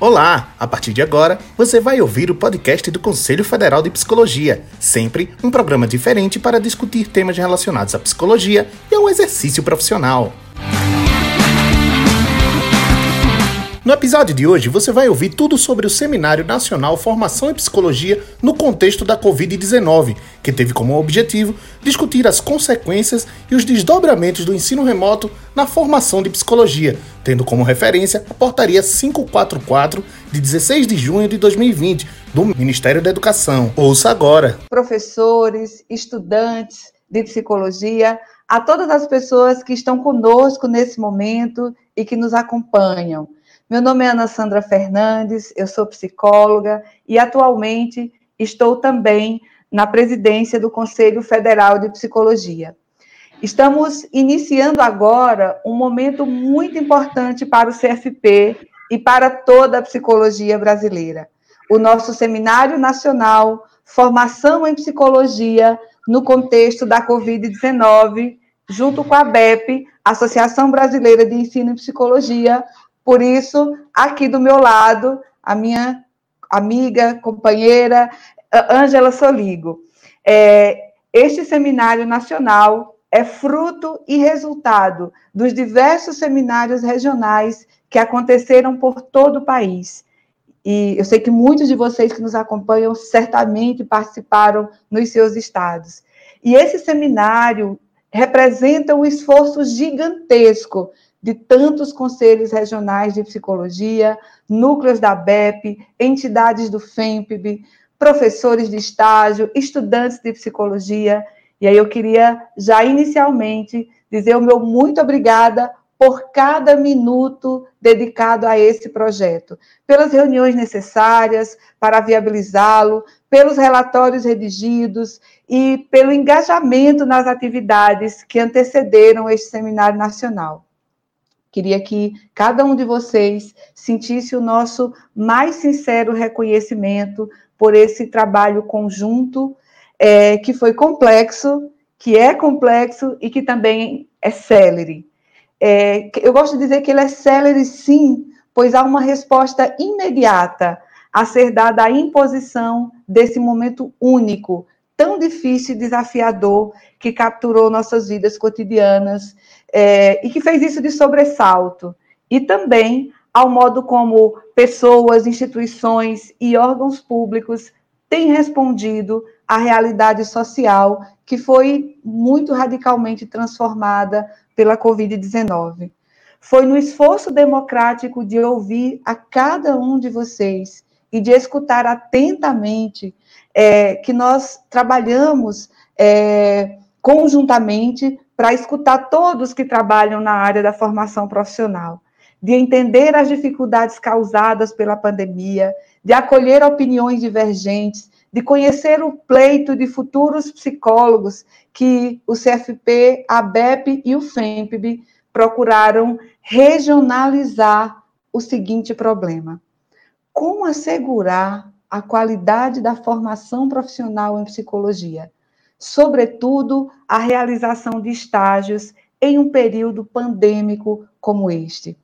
Olá! A partir de agora, você vai ouvir o podcast do Conselho Federal de Psicologia. Sempre um programa diferente para discutir temas relacionados à psicologia e ao exercício profissional. No episódio de hoje, você vai ouvir tudo sobre o Seminário Nacional Formação em Psicologia no contexto da Covid-19, que teve como objetivo discutir as consequências e os desdobramentos do ensino remoto na formação de psicologia, tendo como referência a Portaria 544 de 16 de junho de 2020 do Ministério da Educação. Ouça agora. Professores, estudantes de psicologia, a todas as pessoas que estão conosco nesse momento e que nos acompanham. Meu nome é Ana Sandra Fernandes, eu sou psicóloga e atualmente estou também na presidência do Conselho Federal de Psicologia. Estamos iniciando agora um momento muito importante para o CFP e para toda a psicologia brasileira. O nosso Seminário Nacional Formação em Psicologia no contexto da Covid-19, junto com a BEP, Associação Brasileira de Ensino em Psicologia, por isso, aqui do meu lado, a minha amiga, companheira, Ângela Soligo. É, este seminário nacional é fruto e resultado dos diversos seminários regionais que aconteceram por todo o país. E eu sei que muitos de vocês que nos acompanham certamente participaram nos seus estados. E esse seminário representa um esforço gigantesco de tantos conselhos regionais de psicologia, núcleos da BEP, entidades do FEMPB, professores de estágio, estudantes de psicologia. E aí eu queria já inicialmente dizer o meu muito obrigada por cada minuto dedicado a esse projeto, pelas reuniões necessárias para viabilizá-lo, pelos relatórios redigidos e pelo engajamento nas atividades que antecederam este seminário nacional. Queria que cada um de vocês sentisse o nosso mais sincero reconhecimento por esse trabalho conjunto, é, que foi complexo, que é complexo e que também é célere. É, eu gosto de dizer que ele é célere, sim, pois há uma resposta imediata a ser dada à imposição desse momento único, tão difícil e desafiador, que capturou nossas vidas cotidianas é, e que fez isso de sobressalto, e também ao modo como pessoas, instituições e órgãos públicos têm respondido à realidade social que foi muito radicalmente transformada pela Covid-19. Foi no esforço democrático de ouvir a cada um de vocês e de escutar atentamente é, que nós trabalhamos é, conjuntamente para escutar todos que trabalham na área da formação profissional, de entender as dificuldades causadas pela pandemia, de acolher opiniões divergentes, de conhecer o pleito de futuros psicólogos que o CFP, a BEP e o FEMPB procuraram regionalizar o seguinte problema: como assegurar a qualidade da formação profissional em psicologia? Sobretudo a realização de estágios em um período pandêmico como este.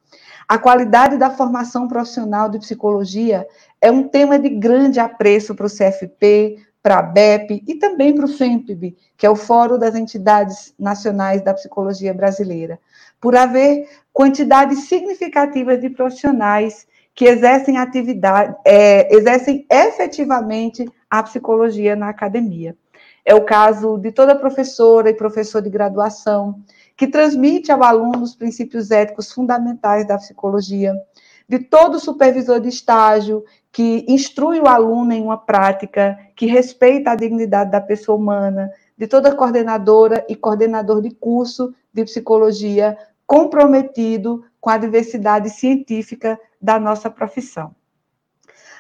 A qualidade da formação profissional de psicologia é um tema de grande apreço para o CFP, para a BEP e também para o FEMPB, que é o Fórum das Entidades Nacionais da Psicologia Brasileira, por haver quantidade significativa de profissionais que exercem atividade, é, exercem efetivamente a psicologia na academia. É o caso de toda professora e professor de graduação, que transmite ao aluno os princípios éticos fundamentais da psicologia, de todo supervisor de estágio, que instrui o aluno em uma prática que respeita a dignidade da pessoa humana, de toda coordenadora e coordenador de curso de psicologia comprometido com a diversidade científica da nossa profissão.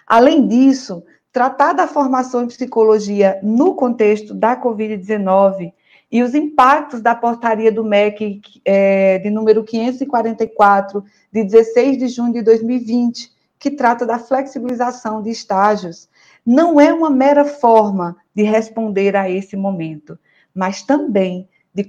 Além disso, tratar da formação em psicologia no contexto da Covid-19 e os impactos da portaria do MEC é, de número 544, de 16 de junho de 2020, que trata da flexibilização de estágios, não é uma mera forma de responder a esse momento, mas também de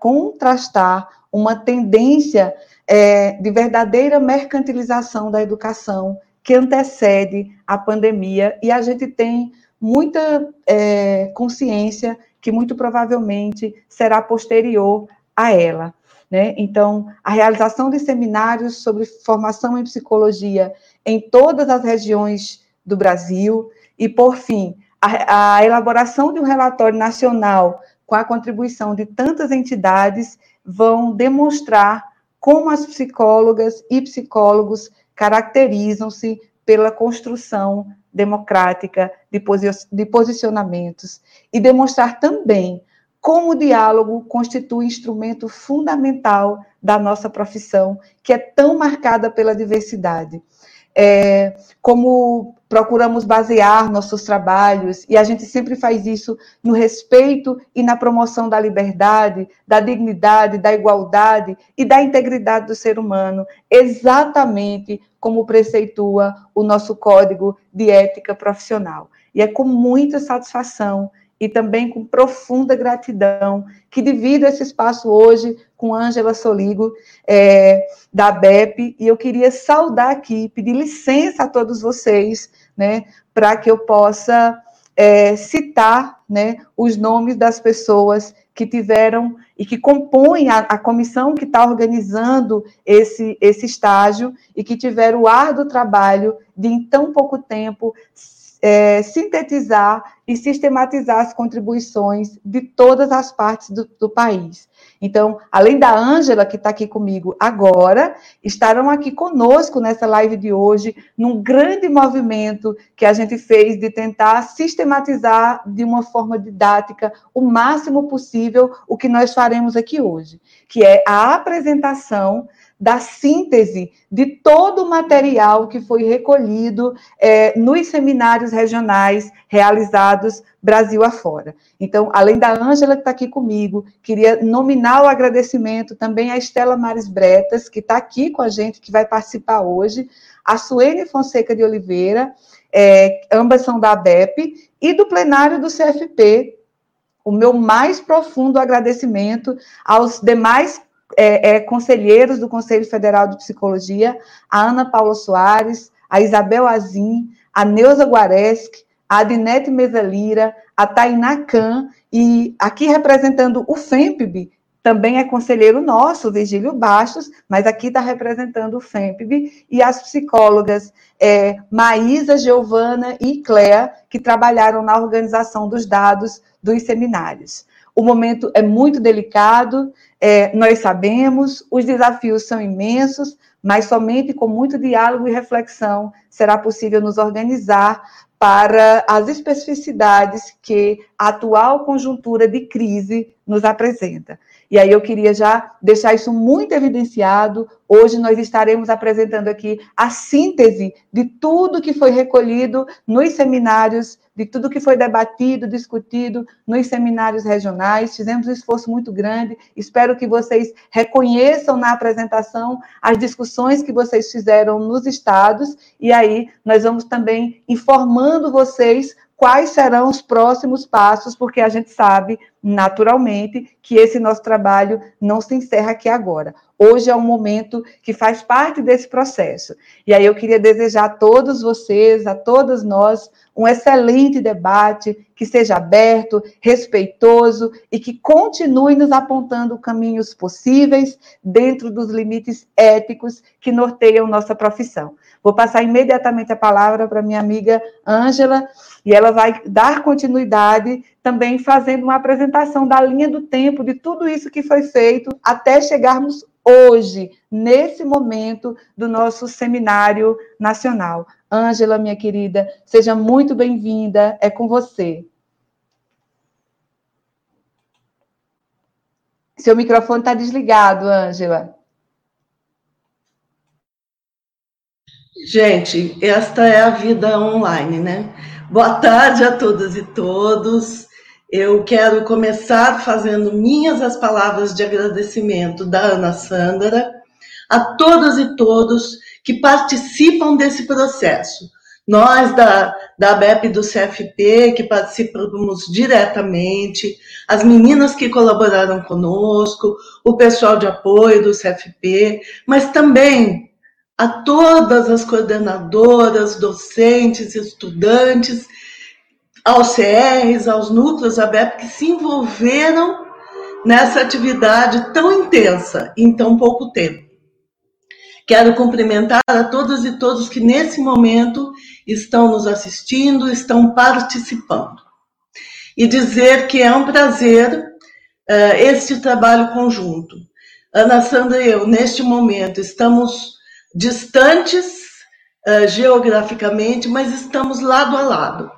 contrastar uma tendência é, de verdadeira mercantilização da educação que antecede a pandemia e a gente tem muita é, consciência que muito provavelmente será posterior a ela. Né? Então, a realização de seminários sobre formação em psicologia em todas as regiões do Brasil e, por fim, a, a elaboração de um relatório nacional com a contribuição de tantas entidades vão demonstrar como as psicólogas e psicólogos caracterizam-se pela construção democrática de, posi de posicionamentos e demonstrar também como o diálogo constitui instrumento fundamental da nossa profissão, que é tão marcada pela diversidade. É, como procuramos basear nossos trabalhos, e a gente sempre faz isso no respeito e na promoção da liberdade, da dignidade, da igualdade e da integridade do ser humano, exatamente como preceitua o nosso código de ética profissional. E é com muita satisfação e também com profunda gratidão que divido esse espaço hoje com Ângela Soligo, é, da BEP, e eu queria saudar aqui, pedir licença a todos vocês, né, para que eu possa é, citar né, os nomes das pessoas que tiveram e que compõem a, a comissão que está organizando esse, esse estágio e que tiveram o árduo trabalho de, em tão pouco tempo, é, sintetizar e sistematizar as contribuições de todas as partes do, do país. Então, além da Ângela, que está aqui comigo agora, estarão aqui conosco nessa live de hoje, num grande movimento que a gente fez de tentar sistematizar de uma forma didática o máximo possível o que nós faremos aqui hoje, que é a apresentação da síntese de todo o material que foi recolhido é, nos seminários regionais realizados Brasil afora. Então, além da Ângela que está aqui comigo, queria nominar o agradecimento também à Estela Mares Bretas, que está aqui com a gente, que vai participar hoje, a Suene Fonseca de Oliveira, é, ambas são da ABEP, e do plenário do CFP, o meu mais profundo agradecimento aos demais é, é, conselheiros do Conselho Federal de Psicologia, a Ana Paula Soares, a Isabel Azim, a Neuza Guareschi, a Adinete Mesalira, a Tainá Khan, e aqui representando o FEMPB, também é conselheiro nosso, Virgílio Bastos, mas aqui está representando o FEMPB, e as psicólogas é, Maísa, Giovana e Cléa, que trabalharam na organização dos dados dos seminários. O momento é muito delicado, é, nós sabemos, os desafios são imensos, mas somente com muito diálogo e reflexão será possível nos organizar para as especificidades que a atual conjuntura de crise nos apresenta. E aí eu queria já deixar isso muito evidenciado. Hoje nós estaremos apresentando aqui a síntese de tudo que foi recolhido nos seminários, de tudo que foi debatido, discutido nos seminários regionais. Fizemos um esforço muito grande. Espero que vocês reconheçam na apresentação as discussões que vocês fizeram nos estados e aí nós vamos também informando vocês quais serão os próximos passos, porque a gente sabe, naturalmente, que esse nosso trabalho não se encerra aqui agora. Hoje é um momento que faz parte desse processo. E aí eu queria desejar a todos vocês, a todas nós, um excelente debate, que seja aberto, respeitoso e que continue nos apontando caminhos possíveis dentro dos limites éticos que norteiam nossa profissão. Vou passar imediatamente a palavra para minha amiga Ângela, e ela vai dar continuidade também fazendo uma apresentação da linha do tempo de tudo isso que foi feito até chegarmos hoje, nesse momento do nosso seminário nacional. Ângela, minha querida, seja muito bem-vinda, é com você. Seu microfone está desligado, Ângela. Gente, esta é a vida online, né? Boa tarde a todas e todos. Eu quero começar fazendo minhas as palavras de agradecimento da Ana Sandra a todas e todos que participam desse processo. Nós da, da BEP do CFP, que participamos diretamente, as meninas que colaboraram conosco, o pessoal de apoio do CFP, mas também a todas as coordenadoras, docentes, estudantes, aos CRs, aos núcleos ABEP que se envolveram nessa atividade tão intensa em tão pouco tempo. Quero cumprimentar a todas e todos que nesse momento estão nos assistindo, estão participando. E dizer que é um prazer uh, este trabalho conjunto. Ana Sandra e eu, neste momento, estamos distantes uh, geograficamente, mas estamos lado a lado.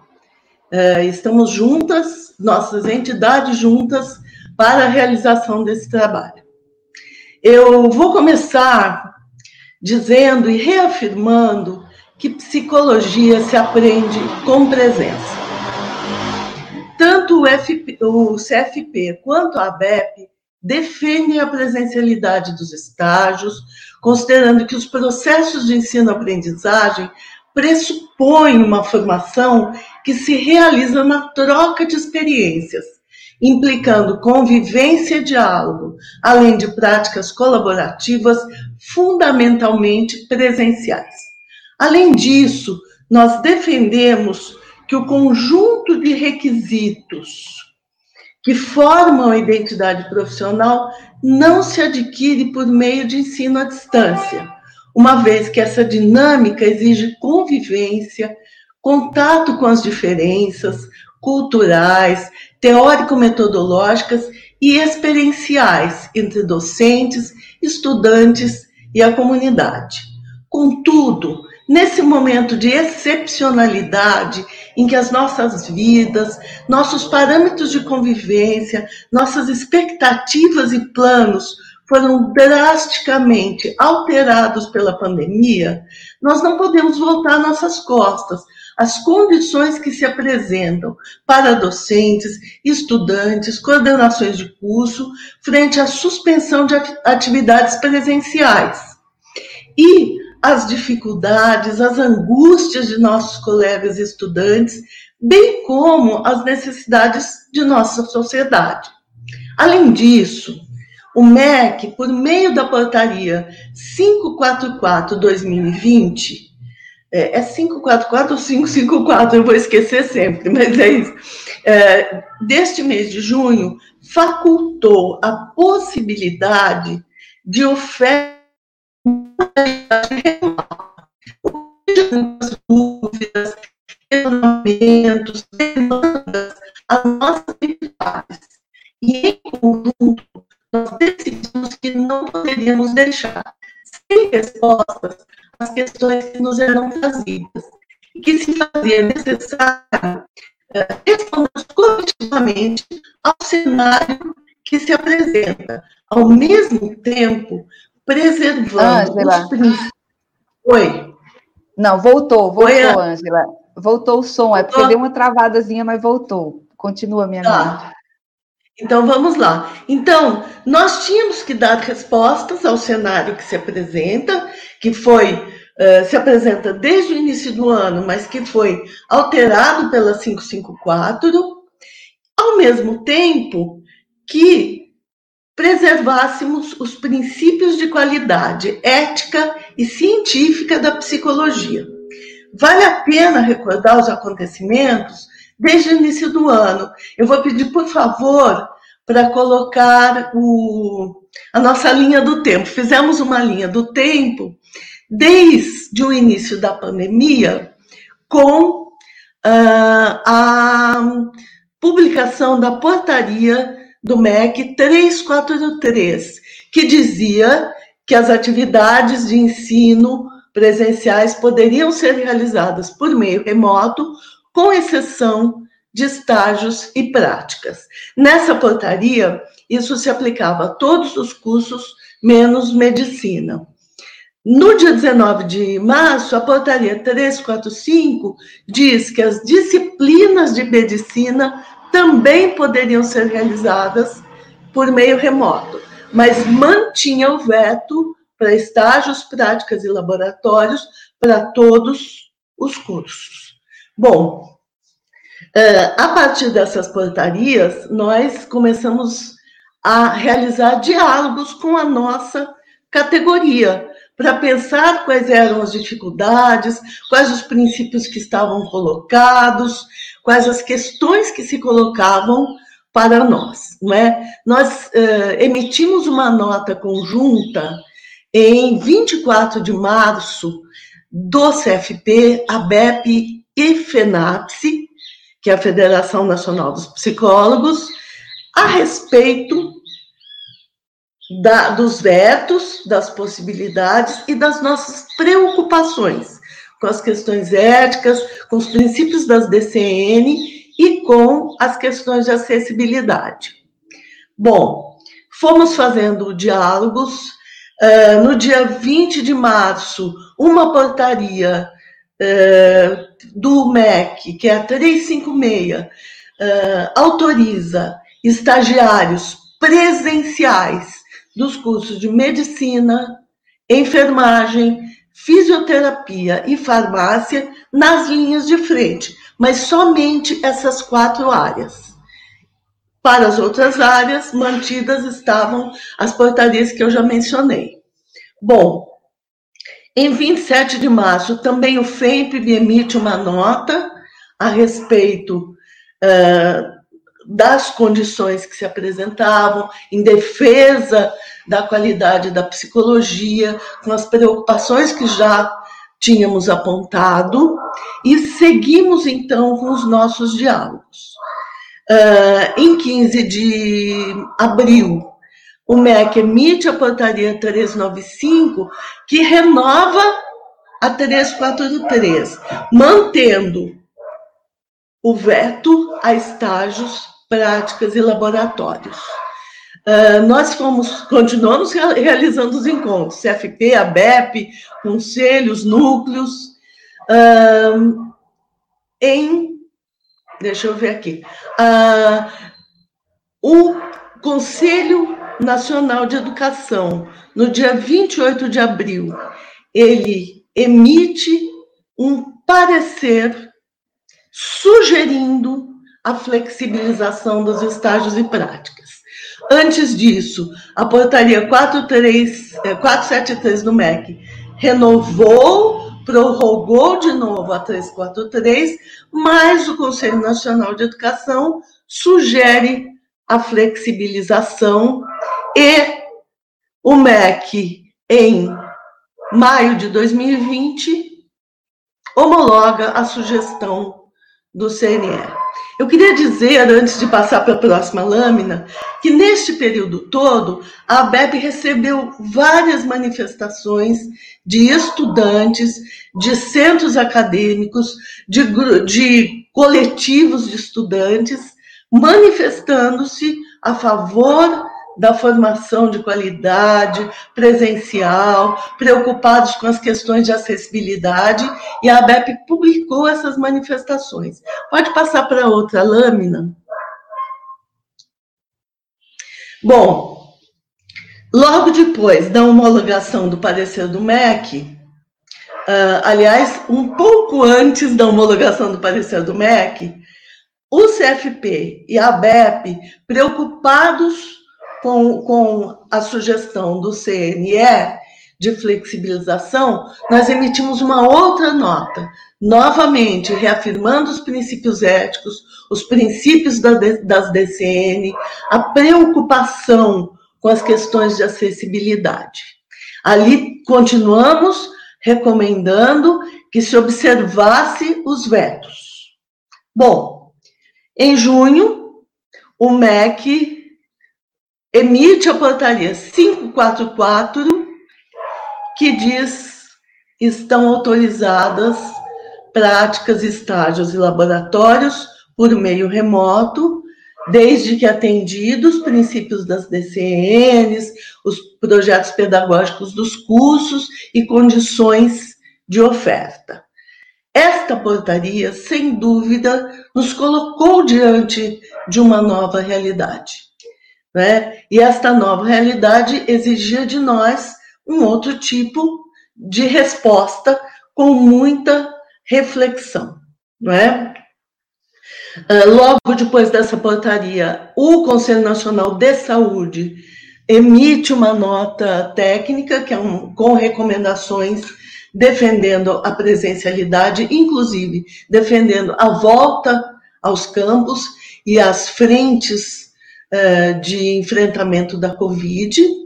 Uh, estamos juntas, nossas entidades juntas, para a realização desse trabalho. Eu vou começar dizendo e reafirmando que psicologia se aprende com presença. Tanto o, FP, o CFP quanto a ABEP defendem a presencialidade dos estágios, considerando que os processos de ensino-aprendizagem pressupõem uma formação que se realiza na troca de experiências, implicando convivência e diálogo, além de práticas colaborativas fundamentalmente presenciais. Além disso, nós defendemos que o conjunto de requisitos que formam a identidade profissional não se adquire por meio de ensino à distância, uma vez que essa dinâmica exige convivência, contato com as diferenças culturais, teórico-metodológicas e experienciais entre docentes, estudantes e a comunidade. Contudo, nesse momento de excepcionalidade em que as nossas vidas, nossos parâmetros de convivência, nossas expectativas e planos foram drasticamente alterados pela pandemia, nós não podemos voltar nossas costas as condições que se apresentam para docentes, estudantes, coordenações de curso, frente à suspensão de atividades presenciais. E as dificuldades, as angústias de nossos colegas estudantes, bem como as necessidades de nossa sociedade. Além disso, o MEC, por meio da portaria 544-2020, é, é 544 ou 554, eu vou esquecer sempre, mas é isso. É, deste mês de junho, facultou a possibilidade de oferta dúvidas, questionamentos, demandas às nossas entidades. E, em conjunto, nós decidimos que não poderíamos deixar sem respostas as questões que nos eram trazidas, e que se fazia necessário eh, responder coletivamente ao cenário que se apresenta, ao mesmo tempo preservando Angela. os princípios. Oi. Não, voltou, voltou, Ângela. Voltou o som, é porque deu uma travadazinha, mas voltou. Continua, minha tá. amiga. Então vamos lá. Então, nós tínhamos que dar respostas ao cenário que se apresenta, que foi uh, se apresenta desde o início do ano, mas que foi alterado pela 554, ao mesmo tempo que preservássemos os princípios de qualidade ética e científica da psicologia. Vale a pena recordar os acontecimentos desde o início do ano. Eu vou pedir, por favor, para colocar o, a nossa linha do tempo. Fizemos uma linha do tempo desde o início da pandemia com uh, a publicação da portaria do MEC 343, que dizia que as atividades de ensino presenciais poderiam ser realizadas por meio remoto com exceção de estágios e práticas. Nessa portaria, isso se aplicava a todos os cursos, menos medicina. No dia 19 de março, a portaria 345 diz que as disciplinas de medicina também poderiam ser realizadas por meio remoto, mas mantinha o veto para estágios, práticas e laboratórios para todos os cursos. Bom, é, a partir dessas portarias, nós começamos a realizar diálogos com a nossa categoria, para pensar quais eram as dificuldades, quais os princípios que estavam colocados, quais as questões que se colocavam para nós, não é? Nós uh, emitimos uma nota conjunta em 24 de março do CFP, ABEP e FENAPSE, que é a Federação Nacional dos Psicólogos, a respeito da, dos vetos, das possibilidades e das nossas preocupações com as questões éticas, com os princípios das DCN e com as questões de acessibilidade. Bom, fomos fazendo diálogos. Uh, no dia 20 de março, uma portaria uh, do MEC, que é a 356, uh, autoriza estagiários presenciais dos cursos de medicina, enfermagem, fisioterapia e farmácia nas linhas de frente, mas somente essas quatro áreas. Para as outras áreas, mantidas estavam as portarias que eu já mencionei. Bom, em 27 de março, também o FEMP emite uma nota a respeito uh, das condições que se apresentavam, em defesa da qualidade da psicologia, com as preocupações que já tínhamos apontado, e seguimos então com os nossos diálogos. Uh, em 15 de abril, o MEC emite a portaria 395, que renova a 343, mantendo o veto a estágios práticas e laboratórios. Uh, nós fomos, continuamos realizando os encontros, CFP, ABEP, conselhos, núcleos, uh, em, deixa eu ver aqui, uh, o Conselho Nacional de Educação, no dia 28 de abril, ele emite um parecer sugerindo a flexibilização dos estágios e práticas. Antes disso, a portaria 43, 473 é, do MEC renovou, prorrogou de novo a 343, mas o Conselho Nacional de Educação sugere a flexibilização e o MEC, em maio de 2020, homologa a sugestão do CNE. Eu queria dizer, antes de passar para a próxima lâmina, que neste período todo, a ABEP recebeu várias manifestações de estudantes, de centros acadêmicos, de, de coletivos de estudantes, manifestando-se a favor da formação de qualidade presencial, preocupados com as questões de acessibilidade, e a ABEP publicou essas manifestações. Pode passar para outra lâmina. Bom, logo depois da homologação do parecer do MEC, uh, aliás, um pouco antes da homologação do parecer do MEC, o CFP e a ABEP, preocupados com, com a sugestão do CNE de flexibilização, nós emitimos uma outra nota, novamente reafirmando os princípios éticos, os princípios das DCN, a preocupação com as questões de acessibilidade. Ali continuamos recomendando que se observasse os vetos. Bom, em junho, o MEC emite a portaria 544, que diz estão autorizadas práticas, estágios e laboratórios por meio remoto, desde que atendidos os princípios das DCNs, os projetos pedagógicos dos cursos e condições de oferta. Esta portaria, sem dúvida, nos colocou diante de uma nova realidade. Né? E esta nova realidade exigia de nós um outro tipo de resposta com muita reflexão. Não é? Ah, logo depois dessa portaria, o Conselho Nacional de Saúde emite uma nota técnica, que é um, com recomendações defendendo a presencialidade, inclusive defendendo a volta aos campos e às frentes uh, de enfrentamento da Covid.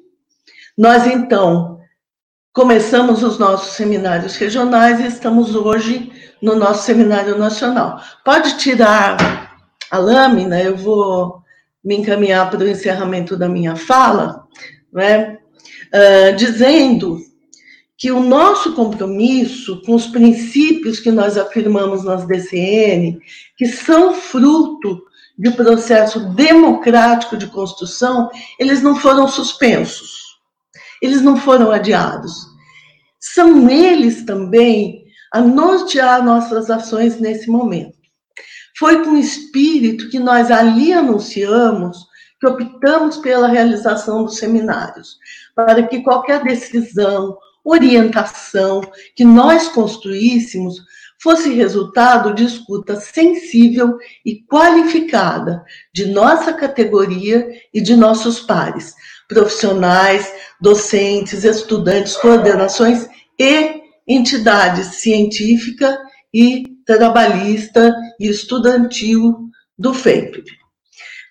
Nós, então, começamos os nossos seminários regionais e estamos hoje no nosso seminário nacional. Pode tirar a lâmina, eu vou me encaminhar para o encerramento da minha fala, né? Uh, dizendo que o nosso compromisso com os princípios que nós afirmamos nas DCN, que são fruto de um processo democrático de construção, eles não foram suspensos, eles não foram adiados. São eles também a nortear nossas ações nesse momento. Foi com espírito que nós ali anunciamos que optamos pela realização dos seminários, para que qualquer decisão, orientação que nós construíssemos fosse resultado de escuta sensível e qualificada de nossa categoria e de nossos pares, profissionais, docentes, estudantes, coordenações e entidades científica e trabalhista e estudantil do FEIP.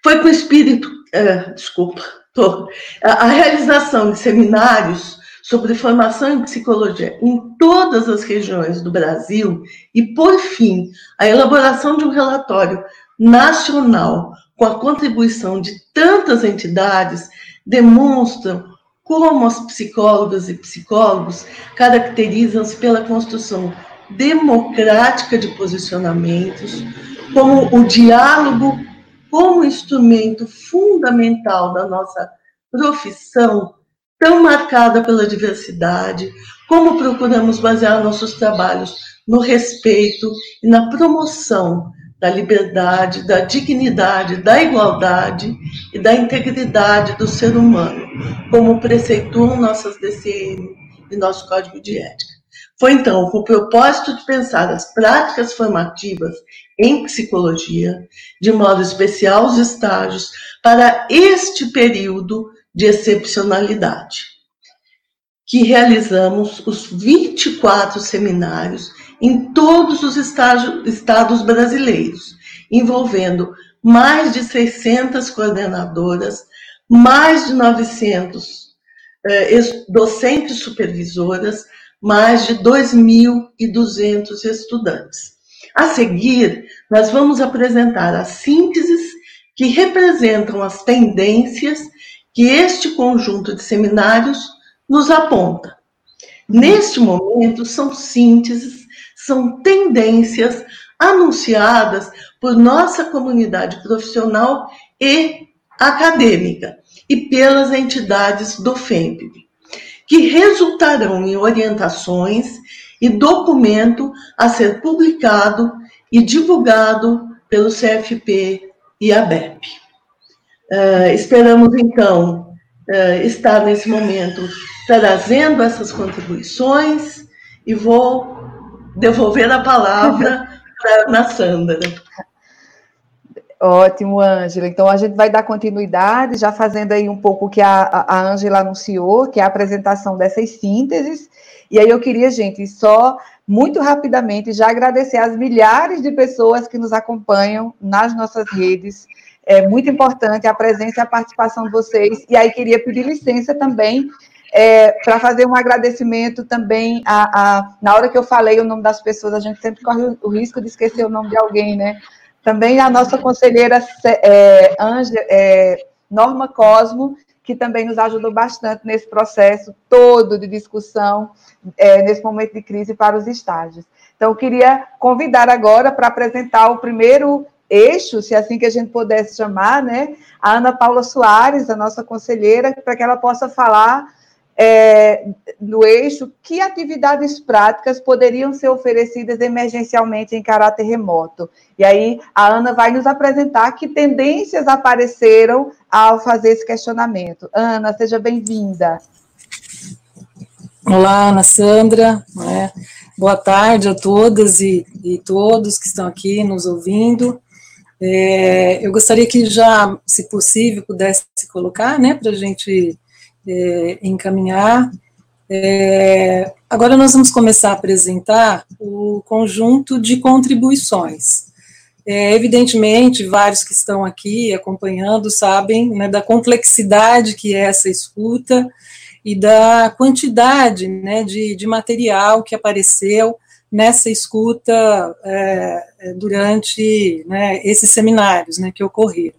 Foi com espírito, é, desculpa, tô, a, a realização de seminários sobre formação em psicologia em todas as regiões do Brasil e, por fim, a elaboração de um relatório nacional com a contribuição de tantas entidades demonstram como as psicólogas e psicólogos caracterizam-se pela construção democrática de posicionamentos, como o diálogo como instrumento fundamental da nossa profissão, tão marcada pela diversidade, como procuramos basear nossos trabalhos no respeito e na promoção da liberdade, da dignidade, da igualdade e da integridade do ser humano, como preceituam nossas DCM e nosso Código de Ética. Foi então com o propósito de pensar as práticas formativas em psicologia, de modo especial os estágios, para este período de excepcionalidade, que realizamos os 24 seminários em todos os estágios, estados brasileiros, envolvendo mais de 600 coordenadoras, mais de 900 eh, docentes supervisoras, mais de 2.200 estudantes. A seguir, nós vamos apresentar as sínteses que representam as tendências que este conjunto de seminários nos aponta. Neste momento, são sínteses, são tendências anunciadas por nossa comunidade profissional e acadêmica e pelas entidades do FEMPB que resultarão em orientações e documento a ser publicado e divulgado pelo CFP e a BEP. Uh, esperamos, então, uh, estar nesse momento trazendo essas contribuições e vou devolver a palavra para a Ana Sandra. Ótimo, Ângela. Então, a gente vai dar continuidade, já fazendo aí um pouco o que a, a Ângela anunciou, que é a apresentação dessas sínteses. E aí eu queria, gente, só muito rapidamente já agradecer às milhares de pessoas que nos acompanham nas nossas redes. É muito importante a presença e a participação de vocês. E aí queria pedir licença também é, para fazer um agradecimento também a, a, na hora que eu falei o nome das pessoas, a gente sempre corre o risco de esquecer o nome de alguém, né? Também a nossa conselheira é, é, Norma Cosmo, que também nos ajudou bastante nesse processo todo de discussão, é, nesse momento de crise para os estágios. Então, eu queria convidar agora para apresentar o primeiro eixo, se assim que a gente pudesse chamar, né, a Ana Paula Soares, a nossa conselheira, para que ela possa falar é, no eixo, que atividades práticas poderiam ser oferecidas emergencialmente em caráter remoto. E aí a Ana vai nos apresentar que tendências apareceram ao fazer esse questionamento. Ana, seja bem-vinda. Olá, Ana Sandra. Né? Boa tarde a todas e, e, todos que estão aqui nos ouvindo. É, eu gostaria que já, se possível, pudesse se colocar, né, para a gente é, encaminhar. É, agora nós vamos começar a apresentar o conjunto de contribuições. É, evidentemente, vários que estão aqui acompanhando sabem né, da complexidade que é essa escuta e da quantidade né, de, de material que apareceu nessa escuta é, durante né, esses seminários né, que ocorreram.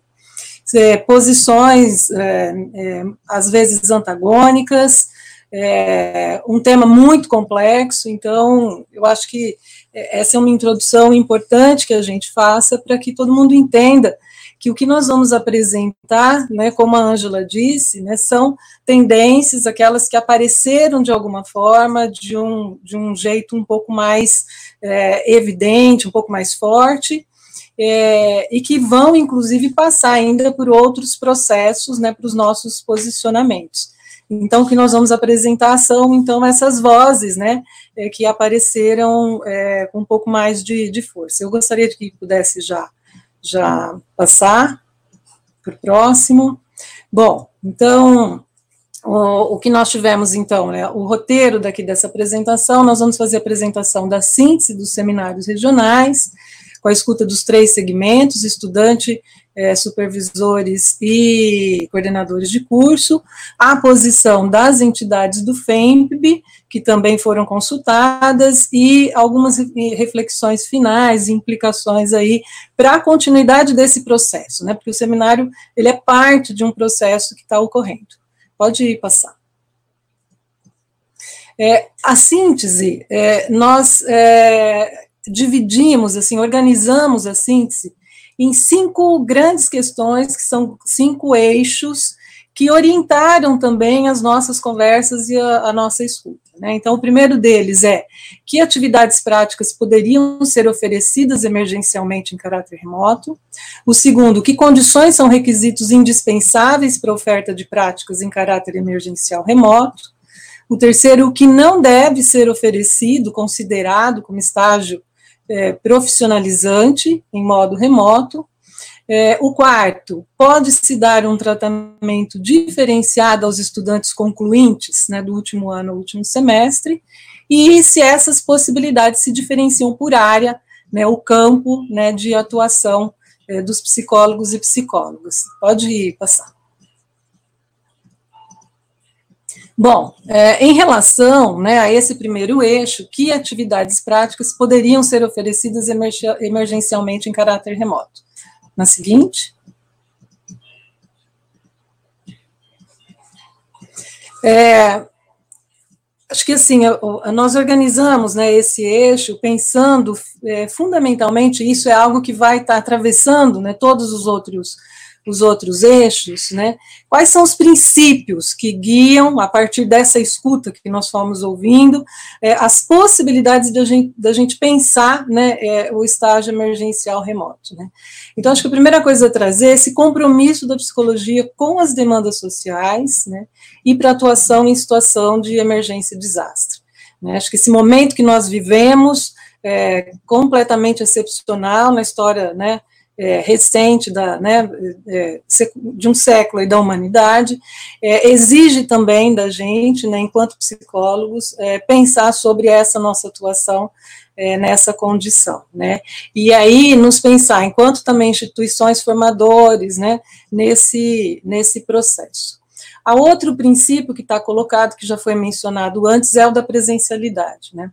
É, posições, é, é, às vezes antagônicas, é, um tema muito complexo, então eu acho que essa é uma introdução importante que a gente faça para que todo mundo entenda que o que nós vamos apresentar, né, como a Ângela disse, né, são tendências, aquelas que apareceram de alguma forma, de um, de um jeito um pouco mais é, evidente, um pouco mais forte, é, e que vão, inclusive, passar ainda por outros processos, né, para os nossos posicionamentos. Então, o que nós vamos apresentar são, então, essas vozes, né, é, que apareceram é, com um pouco mais de, de força. Eu gostaria que pudesse já já passar para o próximo. Bom, então, o, o, que nós tivemos, então, né, o roteiro daqui dessa apresentação, nós vamos fazer a apresentação da síntese dos seminários regionais, com a escuta dos três segmentos, estudante, é, supervisores e coordenadores de curso, a posição das entidades do FEMP, que também foram consultadas, e algumas reflexões finais, implicações aí para a continuidade desse processo, né, porque o seminário, ele é parte de um processo que está ocorrendo. Pode passar. É, a síntese, é, nós é, dividimos, assim, organizamos a síntese em cinco grandes questões, que são cinco eixos, que orientaram também as nossas conversas e a, a nossa escuta. Né? Então, o primeiro deles é que atividades práticas poderiam ser oferecidas emergencialmente em caráter remoto. O segundo, que condições são requisitos indispensáveis para a oferta de práticas em caráter emergencial remoto. O terceiro, o que não deve ser oferecido, considerado como estágio é, profissionalizante em modo remoto. É, o quarto, pode-se dar um tratamento diferenciado aos estudantes concluintes né, do último ano, último semestre, e se essas possibilidades se diferenciam por área, né, o campo né, de atuação é, dos psicólogos e psicólogas. Pode ir, passar. Bom, é, em relação né, a esse primeiro eixo, que atividades práticas poderiam ser oferecidas emergencialmente em caráter remoto? Na seguinte. É, acho que assim, nós organizamos né, esse eixo pensando é, fundamentalmente, isso é algo que vai estar atravessando né, todos os outros os outros eixos, né? Quais são os princípios que guiam, a partir dessa escuta que nós fomos ouvindo, é, as possibilidades da gente, da gente pensar né, é, o estágio emergencial remoto, né? Então, acho que a primeira coisa a trazer é esse compromisso da psicologia com as demandas sociais, né? E para atuação em situação de emergência e desastre. Né? Acho que esse momento que nós vivemos é completamente excepcional na história, né? É, recente da, né, é, de um século da humanidade, é, exige também da gente, né, enquanto psicólogos, é, pensar sobre essa nossa atuação é, nessa condição, né, e aí nos pensar, enquanto também instituições formadores, né, nesse, nesse processo. A outro princípio que está colocado, que já foi mencionado antes, é o da presencialidade, né,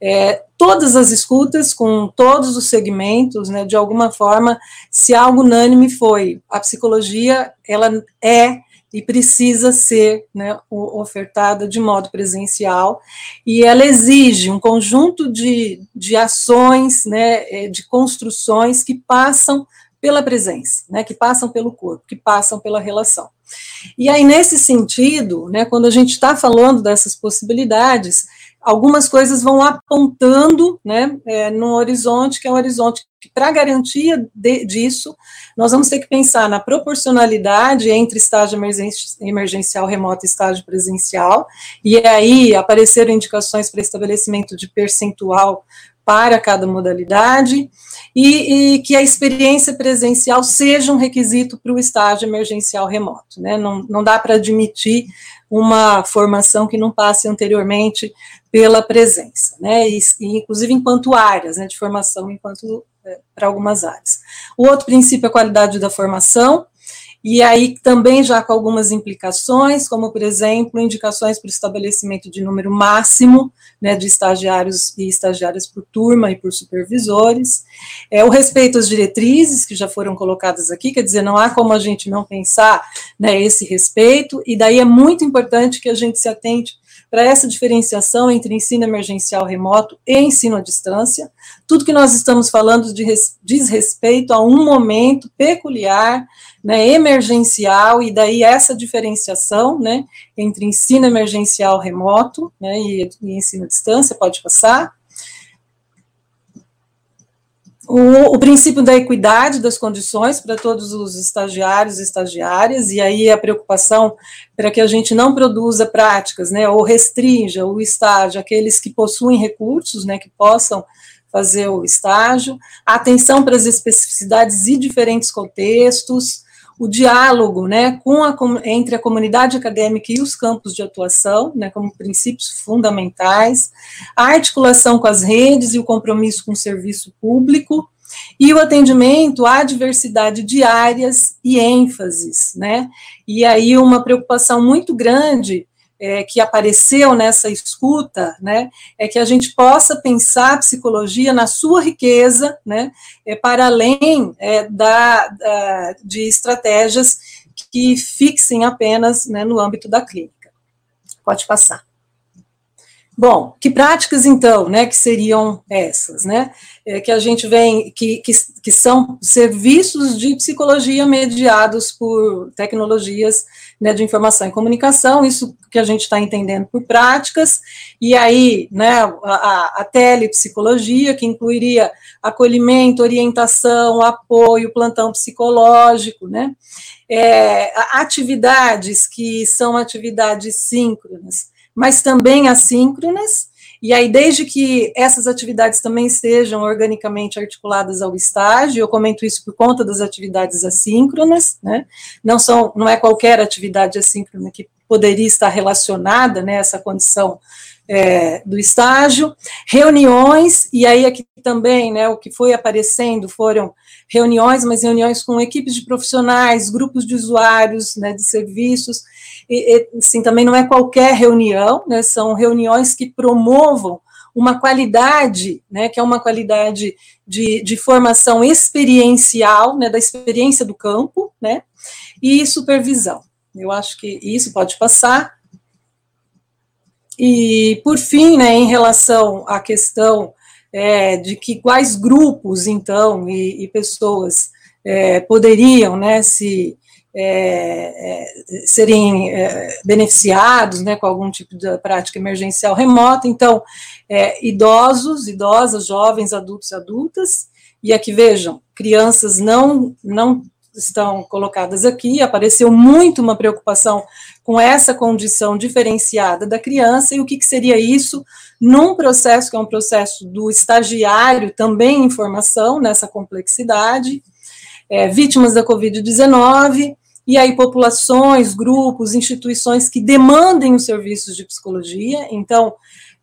é, todas as escutas, com todos os segmentos, né, de alguma forma, se algo unânime foi, a psicologia, ela é e precisa ser né, ofertada de modo presencial, e ela exige um conjunto de, de ações, né, é, de construções que passam pela presença, né, que passam pelo corpo, que passam pela relação. E aí, nesse sentido, né, quando a gente está falando dessas possibilidades, algumas coisas vão apontando né, é, no horizonte, que é um horizonte que, para garantia de, disso, nós vamos ter que pensar na proporcionalidade entre estágio emergencial remoto e estágio presencial, e aí apareceram indicações para estabelecimento de percentual para cada modalidade e, e, que a experiência presencial seja um requisito para o estágio emergencial remoto. Né? Não, não dá para admitir uma formação que não passe anteriormente pela presença, né? E, inclusive enquanto áreas né, de formação, enquanto é, para algumas áreas. O outro princípio é a qualidade da formação, e aí também já com algumas implicações, como, por exemplo, indicações para o estabelecimento de número máximo né, de estagiários e estagiárias por turma e por supervisores, é, o respeito às diretrizes que já foram colocadas aqui, quer dizer, não há como a gente não pensar né, esse respeito, e daí é muito importante que a gente se atente para essa diferenciação entre ensino emergencial remoto e ensino à distância. Tudo que nós estamos falando de diz respeito a um momento peculiar, né, emergencial, e daí essa diferenciação né, entre ensino emergencial remoto né, e, e ensino à distância, pode passar. O, o, princípio da equidade das condições para todos os estagiários e estagiárias, e aí a preocupação para que a gente não produza práticas, né, ou restrinja o estágio àqueles que possuem recursos, né, que possam fazer o estágio, a atenção para as especificidades e diferentes contextos, o diálogo, né, com a, entre a comunidade acadêmica e os campos de atuação, né, como princípios fundamentais, a articulação com as redes e o compromisso com o serviço público, e o atendimento à diversidade de áreas e ênfases, né? E aí uma preocupação muito grande é, que apareceu nessa escuta, né, é que a gente possa pensar a psicologia na sua riqueza, né, é, para além é, da, da, de estratégias que fixem apenas né, no âmbito da clínica. Pode passar. Bom, que práticas então, né, que seriam essas, né, é, que a gente vem, que, que, que são serviços de psicologia mediados por tecnologias né, de informação e comunicação, isso que a gente está entendendo por práticas, e aí, né, a, a telepsicologia, que incluiria acolhimento, orientação, apoio, plantão psicológico, né, é, atividades que são atividades síncronas, mas também assíncronas, e aí, desde que essas atividades também sejam organicamente articuladas ao estágio, eu comento isso por conta das atividades assíncronas, né? Não são, não é qualquer atividade assíncrona que poderia estar relacionada, né, essa condição é, do estágio, reuniões, e aí aqui também, né, o que foi aparecendo foram reuniões, mas reuniões com equipes de profissionais, grupos de usuários, né, de serviços, e, e assim, também não é qualquer reunião, né, são reuniões que promovam uma qualidade, né, que é uma qualidade de, de formação experiencial, né, da experiência do campo, né, e supervisão. Eu acho que isso pode passar. E, por fim, né, em relação à questão é, de que quais grupos, então, e, e pessoas é, poderiam né, se é, é serem é, beneficiados né, com algum tipo de prática emergencial remota. Então, é, idosos, idosas, jovens, adultos, adultas, e aqui vejam, crianças não, não estão colocadas aqui, apareceu muito uma preocupação com essa condição diferenciada da criança e o que, que seria isso num processo que é um processo do estagiário também em formação nessa complexidade, é, vítimas da Covid-19, e aí populações, grupos, instituições que demandem os serviços de psicologia, então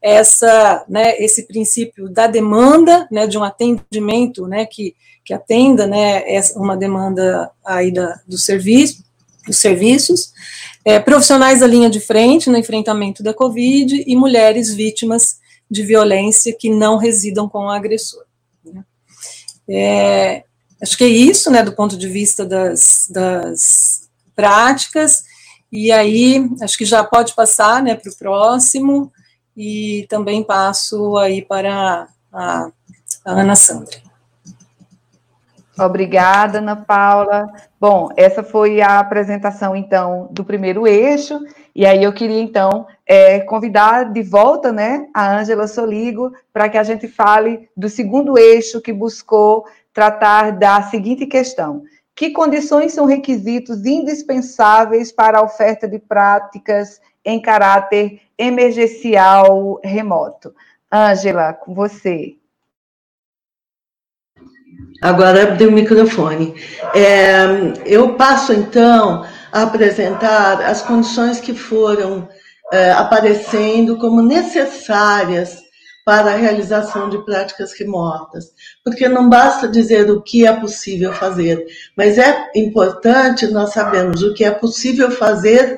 essa, né, esse princípio da demanda, né, de um atendimento, né, que, que atenda, né, uma demanda aí da, do serviço, dos serviços, é, profissionais da linha de frente no enfrentamento da Covid e mulheres vítimas de violência que não residam com o agressor. Né. É, acho que é isso, né, do ponto de vista das, das práticas, e aí, acho que já pode passar, né, para o próximo, e também passo aí para a, a Ana Sandra. Obrigada, Ana Paula. Bom, essa foi a apresentação, então, do primeiro eixo, e aí eu queria, então, é, convidar de volta, né, a Ângela Soligo, para que a gente fale do segundo eixo que buscou tratar da seguinte questão. Que condições são requisitos indispensáveis para a oferta de práticas em caráter emergencial remoto. Ângela, com você. Agora abri o microfone. É, eu passo, então, a apresentar as condições que foram é, aparecendo como necessárias para a realização de práticas remotas, porque não basta dizer o que é possível fazer, mas é importante nós sabermos o que é possível fazer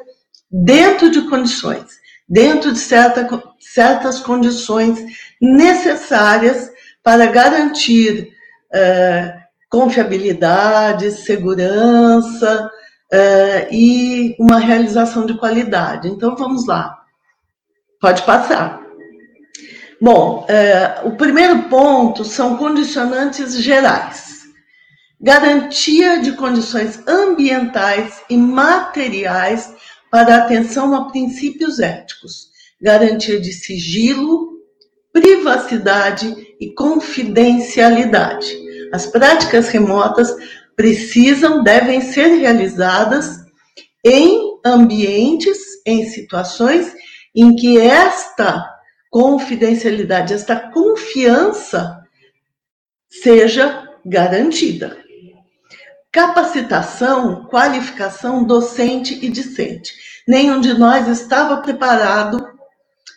dentro de condições, dentro de certa, certas condições necessárias para garantir uh, confiabilidade, segurança uh, e uma realização de qualidade. Então vamos lá, pode passar. Bom, é, o primeiro ponto são condicionantes gerais. Garantia de condições ambientais e materiais para atenção a princípios éticos. Garantia de sigilo, privacidade e confidencialidade. As práticas remotas precisam, devem ser realizadas em ambientes, em situações em que esta confidencialidade, esta confiança seja garantida. Capacitação, qualificação docente e discente. Nenhum de nós estava preparado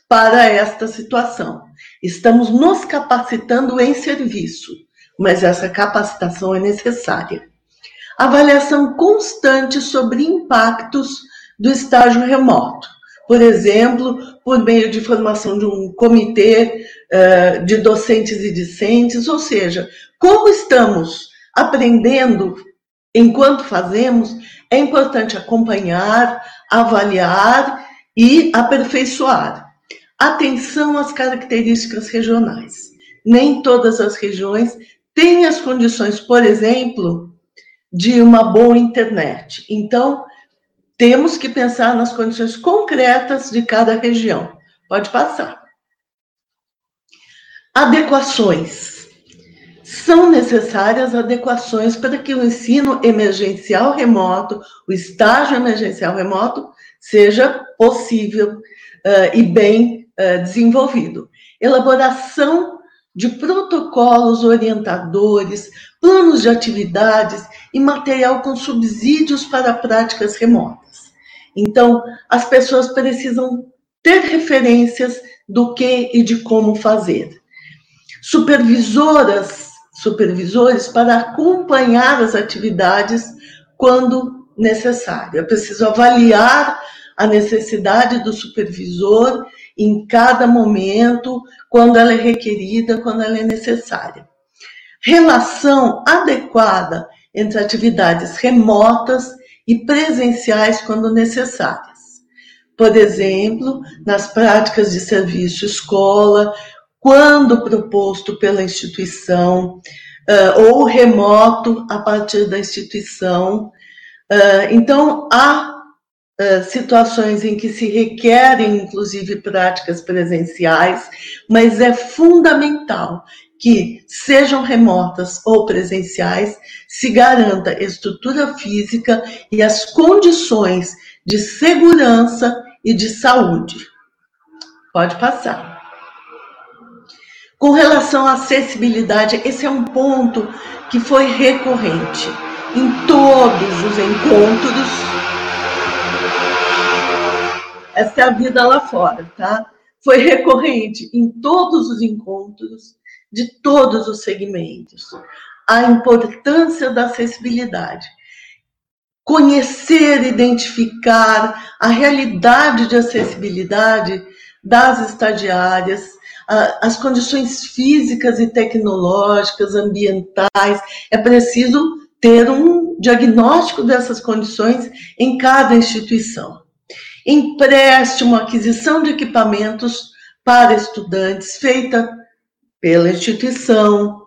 para esta situação. Estamos nos capacitando em serviço, mas essa capacitação é necessária. Avaliação constante sobre impactos do estágio remoto por exemplo, por meio de formação de um comitê uh, de docentes e discentes, ou seja, como estamos aprendendo enquanto fazemos, é importante acompanhar, avaliar e aperfeiçoar. Atenção às características regionais. Nem todas as regiões têm as condições, por exemplo, de uma boa internet. Então, temos que pensar nas condições concretas de cada região. Pode passar. Adequações. São necessárias adequações para que o ensino emergencial remoto, o estágio emergencial remoto, seja possível uh, e bem uh, desenvolvido. Elaboração de protocolos orientadores, planos de atividades e material com subsídios para práticas remotas. Então, as pessoas precisam ter referências do que e de como fazer. Supervisoras, supervisores para acompanhar as atividades quando necessário. É preciso avaliar a necessidade do supervisor em cada momento, quando ela é requerida, quando ela é necessária. Relação adequada entre atividades remotas e presenciais quando necessárias. Por exemplo, nas práticas de serviço escola, quando proposto pela instituição, uh, ou remoto a partir da instituição. Uh, então, há situações em que se requerem, inclusive, práticas presenciais, mas é fundamental que, sejam remotas ou presenciais, se garanta estrutura física e as condições de segurança e de saúde. Pode passar. Com relação à acessibilidade, esse é um ponto que foi recorrente em todos os encontros. Essa é a vida lá fora, tá? Foi recorrente em todos os encontros de todos os segmentos. A importância da acessibilidade. Conhecer, identificar a realidade de acessibilidade das estagiárias, as condições físicas e tecnológicas, ambientais. É preciso ter um diagnóstico dessas condições em cada instituição. Empréstimo, aquisição de equipamentos para estudantes, feita pela instituição,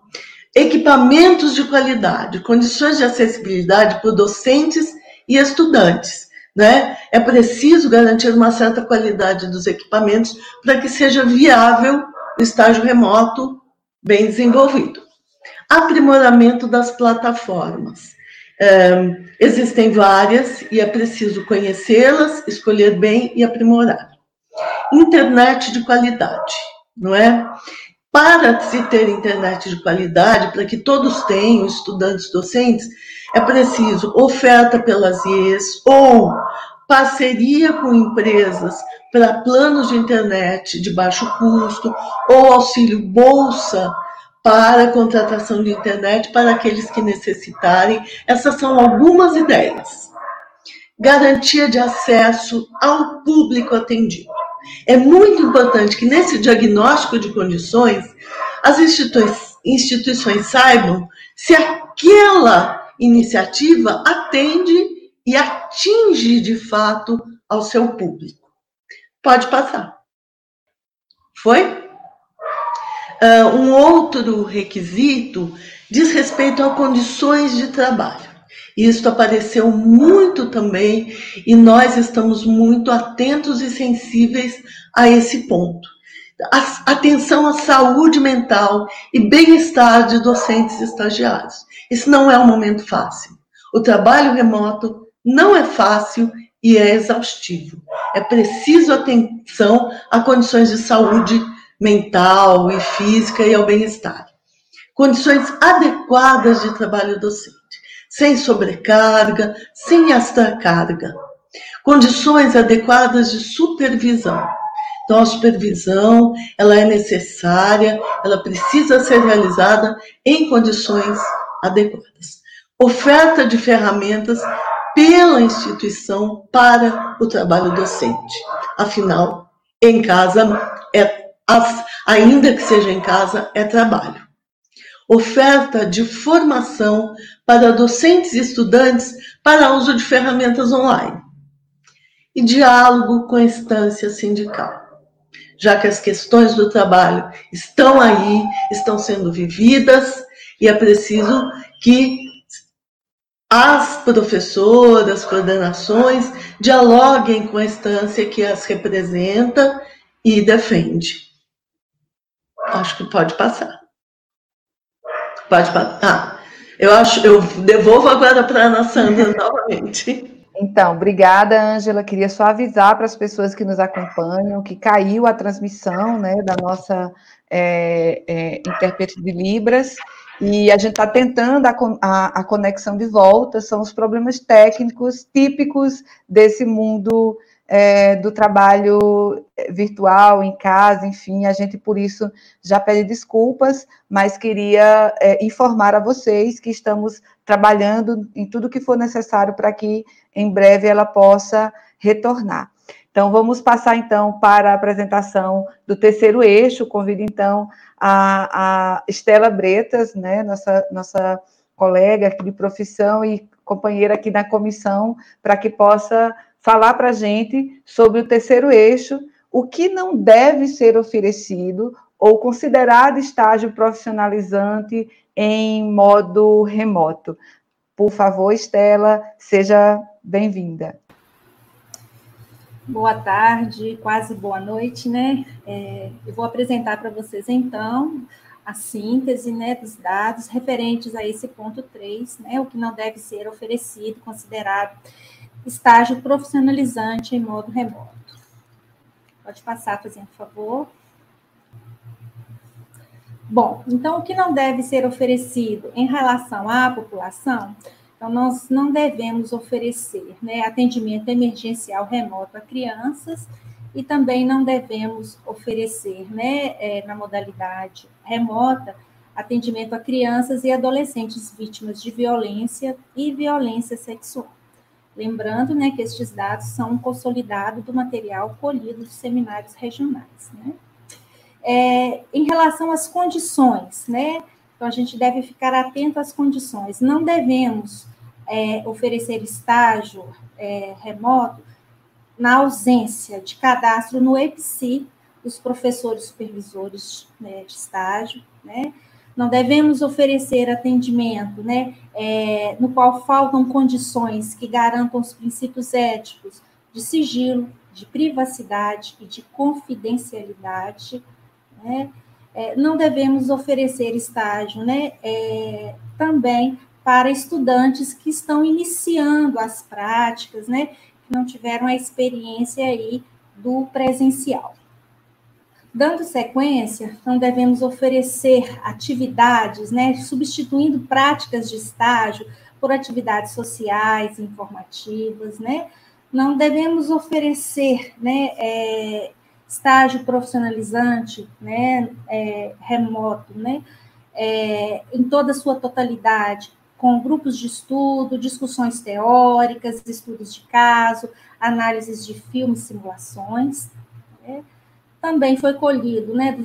equipamentos de qualidade, condições de acessibilidade para docentes e estudantes. Né? É preciso garantir uma certa qualidade dos equipamentos para que seja viável o estágio remoto bem desenvolvido. Aprimoramento das plataformas. É, existem várias e é preciso conhecê-las, escolher bem e aprimorar. Internet de qualidade, não é? para se ter internet de qualidade, para que todos tenham, estudantes, docentes, é preciso oferta pelas IES ou parceria com empresas para planos de internet de baixo custo ou auxílio bolsa para contratação de internet para aqueles que necessitarem. Essas são algumas ideias. Garantia de acesso ao público atendido. É muito importante que nesse diagnóstico de condições as instituições, instituições saibam se aquela iniciativa atende e atinge de fato ao seu público. Pode passar. Foi? Uh, um outro requisito diz respeito a condições de trabalho. Isso apareceu muito também e nós estamos muito atentos e sensíveis a esse ponto. Atenção à saúde mental e bem-estar de docentes e estagiários. Esse não é um momento fácil. O trabalho remoto não é fácil e é exaustivo. É preciso atenção a condições de saúde mental e física e ao bem-estar. Condições adequadas de trabalho docente sem sobrecarga, sem extracarga. Condições adequadas de supervisão. Então, a supervisão, ela é necessária, ela precisa ser realizada em condições adequadas. Oferta de ferramentas pela instituição para o trabalho docente. Afinal, em casa, é, ainda que seja em casa, é trabalho. Oferta de formação para docentes e estudantes para uso de ferramentas online. E diálogo com a instância sindical, já que as questões do trabalho estão aí, estão sendo vividas e é preciso que as professoras, coordenações dialoguem com a instância que as representa e defende. Acho que pode passar. Pode ah, eu acho, eu devolvo agora para a Ana Sandra novamente. Então, obrigada, Ângela. Queria só avisar para as pessoas que nos acompanham que caiu a transmissão né, da nossa é, é, intérprete de Libras e a gente está tentando a, a, a, conexão de volta. São os problemas técnicos típicos desse mundo é, do trabalho é, virtual, em casa, enfim, a gente por isso já pede desculpas, mas queria é, informar a vocês que estamos trabalhando em tudo que for necessário para que em breve ela possa retornar. Então, vamos passar então para a apresentação do terceiro eixo. Convido então a, a Estela Bretas, né, nossa, nossa colega aqui de profissão e companheira aqui na comissão, para que possa falar para a gente sobre o terceiro eixo, o que não deve ser oferecido ou considerado estágio profissionalizante em modo remoto. Por favor, Estela, seja bem-vinda. Boa tarde, quase boa noite, né? É, eu vou apresentar para vocês, então, a síntese né, dos dados referentes a esse ponto 3, né, o que não deve ser oferecido, considerado estágio profissionalizante em modo remoto. Pode passar, fazendo favor. Bom, então o que não deve ser oferecido em relação à população? Então, nós não devemos oferecer né, atendimento emergencial remoto a crianças e também não devemos oferecer, né, é, na modalidade remota, atendimento a crianças e adolescentes vítimas de violência e violência sexual. Lembrando né, que estes dados são um consolidado do material colhido dos seminários regionais. Né? É, em relação às condições, né? Então, a gente deve ficar atento às condições. Não devemos é, oferecer estágio é, remoto na ausência de cadastro no EPSI dos professores supervisores né, de estágio, né? Não devemos oferecer atendimento, né, é, no qual faltam condições que garantam os princípios éticos de sigilo, de privacidade e de confidencialidade, né? É, não devemos oferecer estágio, né, é, também para estudantes que estão iniciando as práticas, né, que não tiveram a experiência aí do presencial. Dando sequência, não devemos oferecer atividades, né, substituindo práticas de estágio por atividades sociais, informativas, né? Não devemos oferecer, né, é, estágio profissionalizante, né, é, remoto, né, é, em toda a sua totalidade, com grupos de estudo, discussões teóricas, estudos de caso, análises de filmes, simulações. Né? Também foi colhido né, do,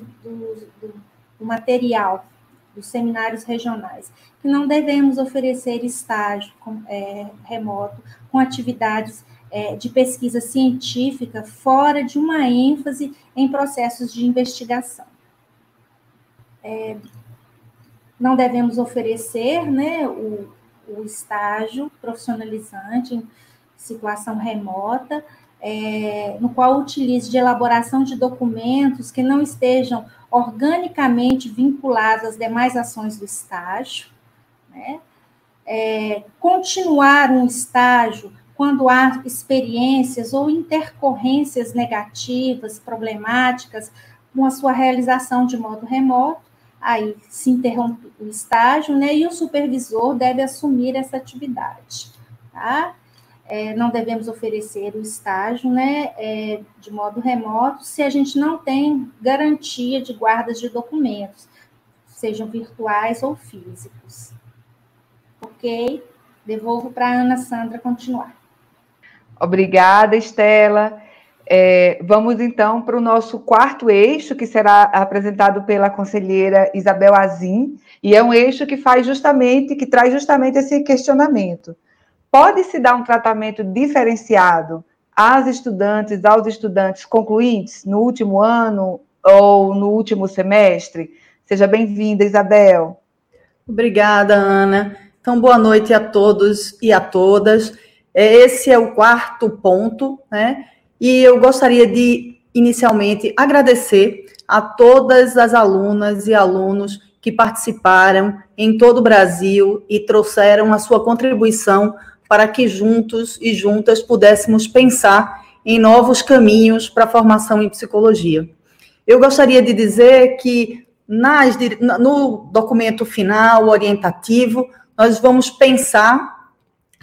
do, do material dos seminários regionais, que não devemos oferecer estágio com, é, remoto com atividades é, de pesquisa científica fora de uma ênfase em processos de investigação. É, não devemos oferecer né, o, o estágio profissionalizante em situação remota, é, no qual utilize de elaboração de documentos que não estejam organicamente vinculados às demais ações do estágio, né? É, continuar um estágio quando há experiências ou intercorrências negativas, problemáticas, com a sua realização de modo remoto, aí se interrompe o estágio, né, e o supervisor deve assumir essa atividade, tá? É, não devemos oferecer o estágio, né, é, de modo remoto, se a gente não tem garantia de guardas de documentos, sejam virtuais ou físicos. Ok? Devolvo para a Ana Sandra continuar. Obrigada, Estela. É, vamos então para o nosso quarto eixo, que será apresentado pela conselheira Isabel Azim, e é um eixo que faz justamente, que traz justamente esse questionamento. Pode-se dar um tratamento diferenciado às estudantes, aos estudantes concluintes no último ano ou no último semestre? Seja bem-vinda, Isabel. Obrigada, Ana. Então, boa noite a todos e a todas. Esse é o quarto ponto, né? E eu gostaria de, inicialmente, agradecer a todas as alunas e alunos que participaram em todo o Brasil e trouxeram a sua contribuição para que juntos e juntas pudéssemos pensar em novos caminhos para a formação em psicologia. Eu gostaria de dizer que nas, no documento final orientativo, nós vamos pensar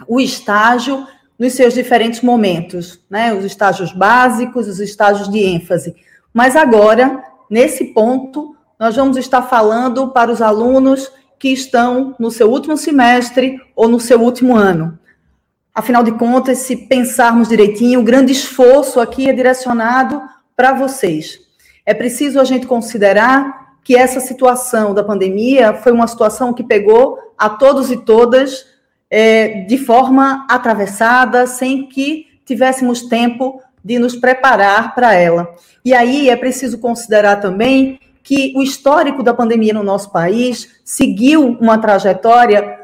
o estágio nos seus diferentes momentos, né? Os estágios básicos, os estágios de ênfase. Mas agora, nesse ponto, nós vamos estar falando para os alunos que estão no seu último semestre ou no seu último ano. Afinal de contas, se pensarmos direitinho, o grande esforço aqui é direcionado para vocês. É preciso a gente considerar que essa situação da pandemia foi uma situação que pegou a todos e todas é, de forma atravessada, sem que tivéssemos tempo de nos preparar para ela. E aí é preciso considerar também que o histórico da pandemia no nosso país seguiu uma trajetória,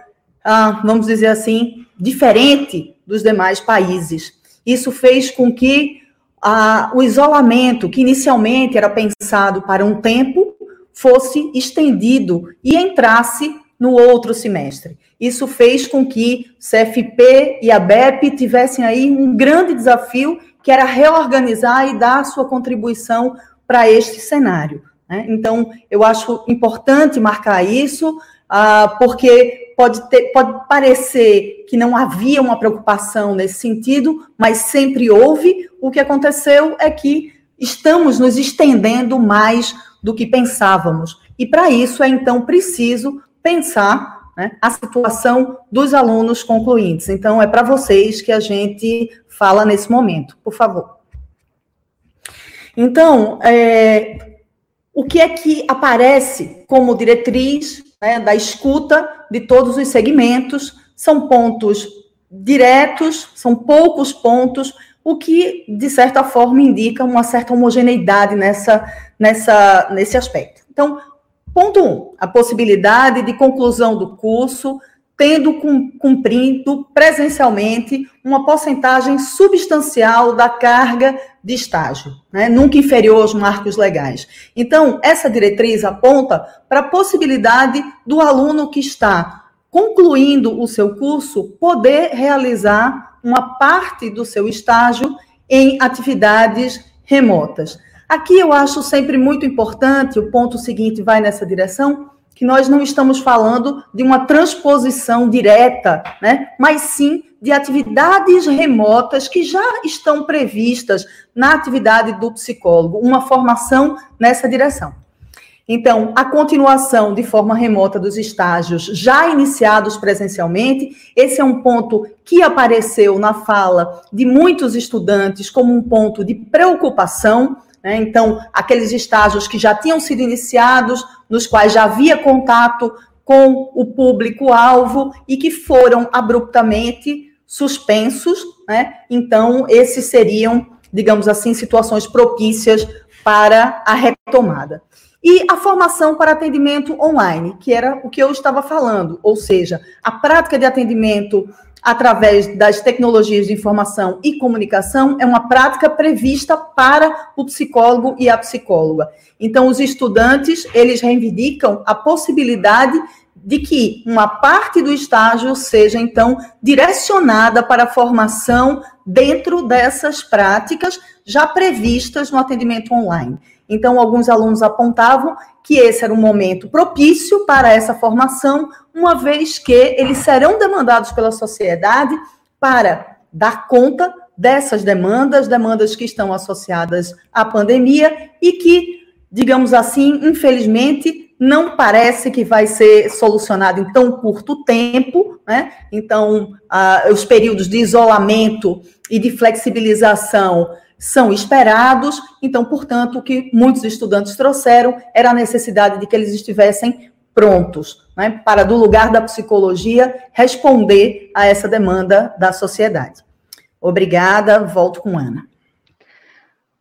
ah, vamos dizer assim, diferente dos demais países. Isso fez com que ah, o isolamento, que inicialmente era pensado para um tempo, fosse estendido e entrasse no outro semestre. Isso fez com que CFP e a BEP tivessem aí um grande desafio, que era reorganizar e dar sua contribuição para este cenário. Né? Então, eu acho importante marcar isso, ah, porque pode, ter, pode parecer que não havia uma preocupação nesse sentido, mas sempre houve. O que aconteceu é que estamos nos estendendo mais do que pensávamos. E para isso é então preciso pensar né, a situação dos alunos concluintes. Então, é para vocês que a gente fala nesse momento, por favor. Então, é, o que é que aparece como diretriz né, da escuta de todos os segmentos? São pontos diretos, são poucos pontos, o que, de certa forma, indica uma certa homogeneidade nessa, nessa, nesse aspecto. Então, Ponto 1. Um, a possibilidade de conclusão do curso, tendo cumprido presencialmente uma porcentagem substancial da carga de estágio, né? nunca inferior aos marcos legais. Então, essa diretriz aponta para a possibilidade do aluno que está concluindo o seu curso poder realizar uma parte do seu estágio em atividades remotas. Aqui eu acho sempre muito importante, o ponto seguinte vai nessa direção, que nós não estamos falando de uma transposição direta, né? mas sim de atividades remotas que já estão previstas na atividade do psicólogo, uma formação nessa direção. Então, a continuação de forma remota dos estágios já iniciados presencialmente, esse é um ponto que apareceu na fala de muitos estudantes como um ponto de preocupação. Né? Então, aqueles estágios que já tinham sido iniciados, nos quais já havia contato com o público-alvo e que foram abruptamente suspensos. Né? Então, esses seriam, digamos assim, situações propícias para a retomada. E a formação para atendimento online, que era o que eu estava falando, ou seja, a prática de atendimento através das tecnologias de informação e comunicação é uma prática prevista para o psicólogo e a psicóloga. Então, os estudantes, eles reivindicam a possibilidade de que uma parte do estágio seja, então, direcionada para a formação dentro dessas práticas já previstas no atendimento online. Então, alguns alunos apontavam que esse era um momento propício para essa formação, uma vez que eles serão demandados pela sociedade para dar conta dessas demandas, demandas que estão associadas à pandemia e que, digamos assim, infelizmente, não parece que vai ser solucionado em tão curto tempo, né? Então, ah, os períodos de isolamento e de flexibilização são esperados. Então, portanto, o que muitos estudantes trouxeram era a necessidade de que eles estivessem prontos, né, para, do lugar da psicologia, responder a essa demanda da sociedade. Obrigada, volto com Ana.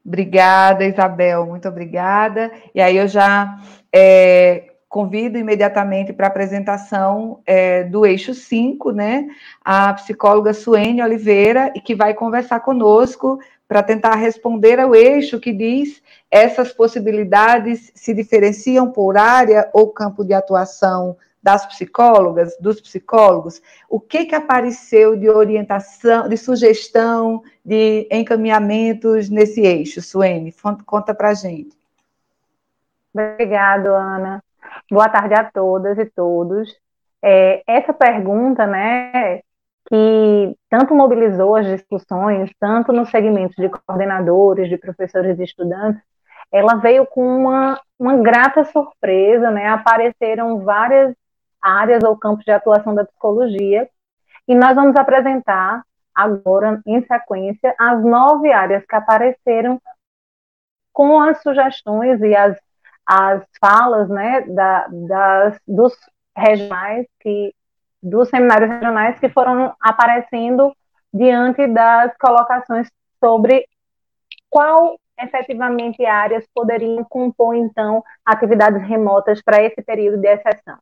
Obrigada, Isabel, muito obrigada. E aí eu já é, convido imediatamente para a apresentação é, do eixo 5, né? A psicóloga Suene Oliveira, e que vai conversar conosco para tentar responder ao eixo que diz essas possibilidades se diferenciam por área ou campo de atuação das psicólogas, dos psicólogos, o que que apareceu de orientação, de sugestão, de encaminhamentos nesse eixo, Suene? Conta para gente. Obrigado, Ana. Boa tarde a todas e todos. É, essa pergunta, né, que tanto mobilizou as discussões, tanto no segmento de coordenadores, de professores e estudantes, ela veio com uma, uma grata surpresa, né? Apareceram várias áreas ou campos de atuação da psicologia, e nós vamos apresentar agora, em sequência, as nove áreas que apareceram com as sugestões e as, as falas né, da, das, dos regionais que dos seminários regionais que foram aparecendo diante das colocações sobre qual efetivamente áreas poderiam compor, então, atividades remotas para esse período de exceção.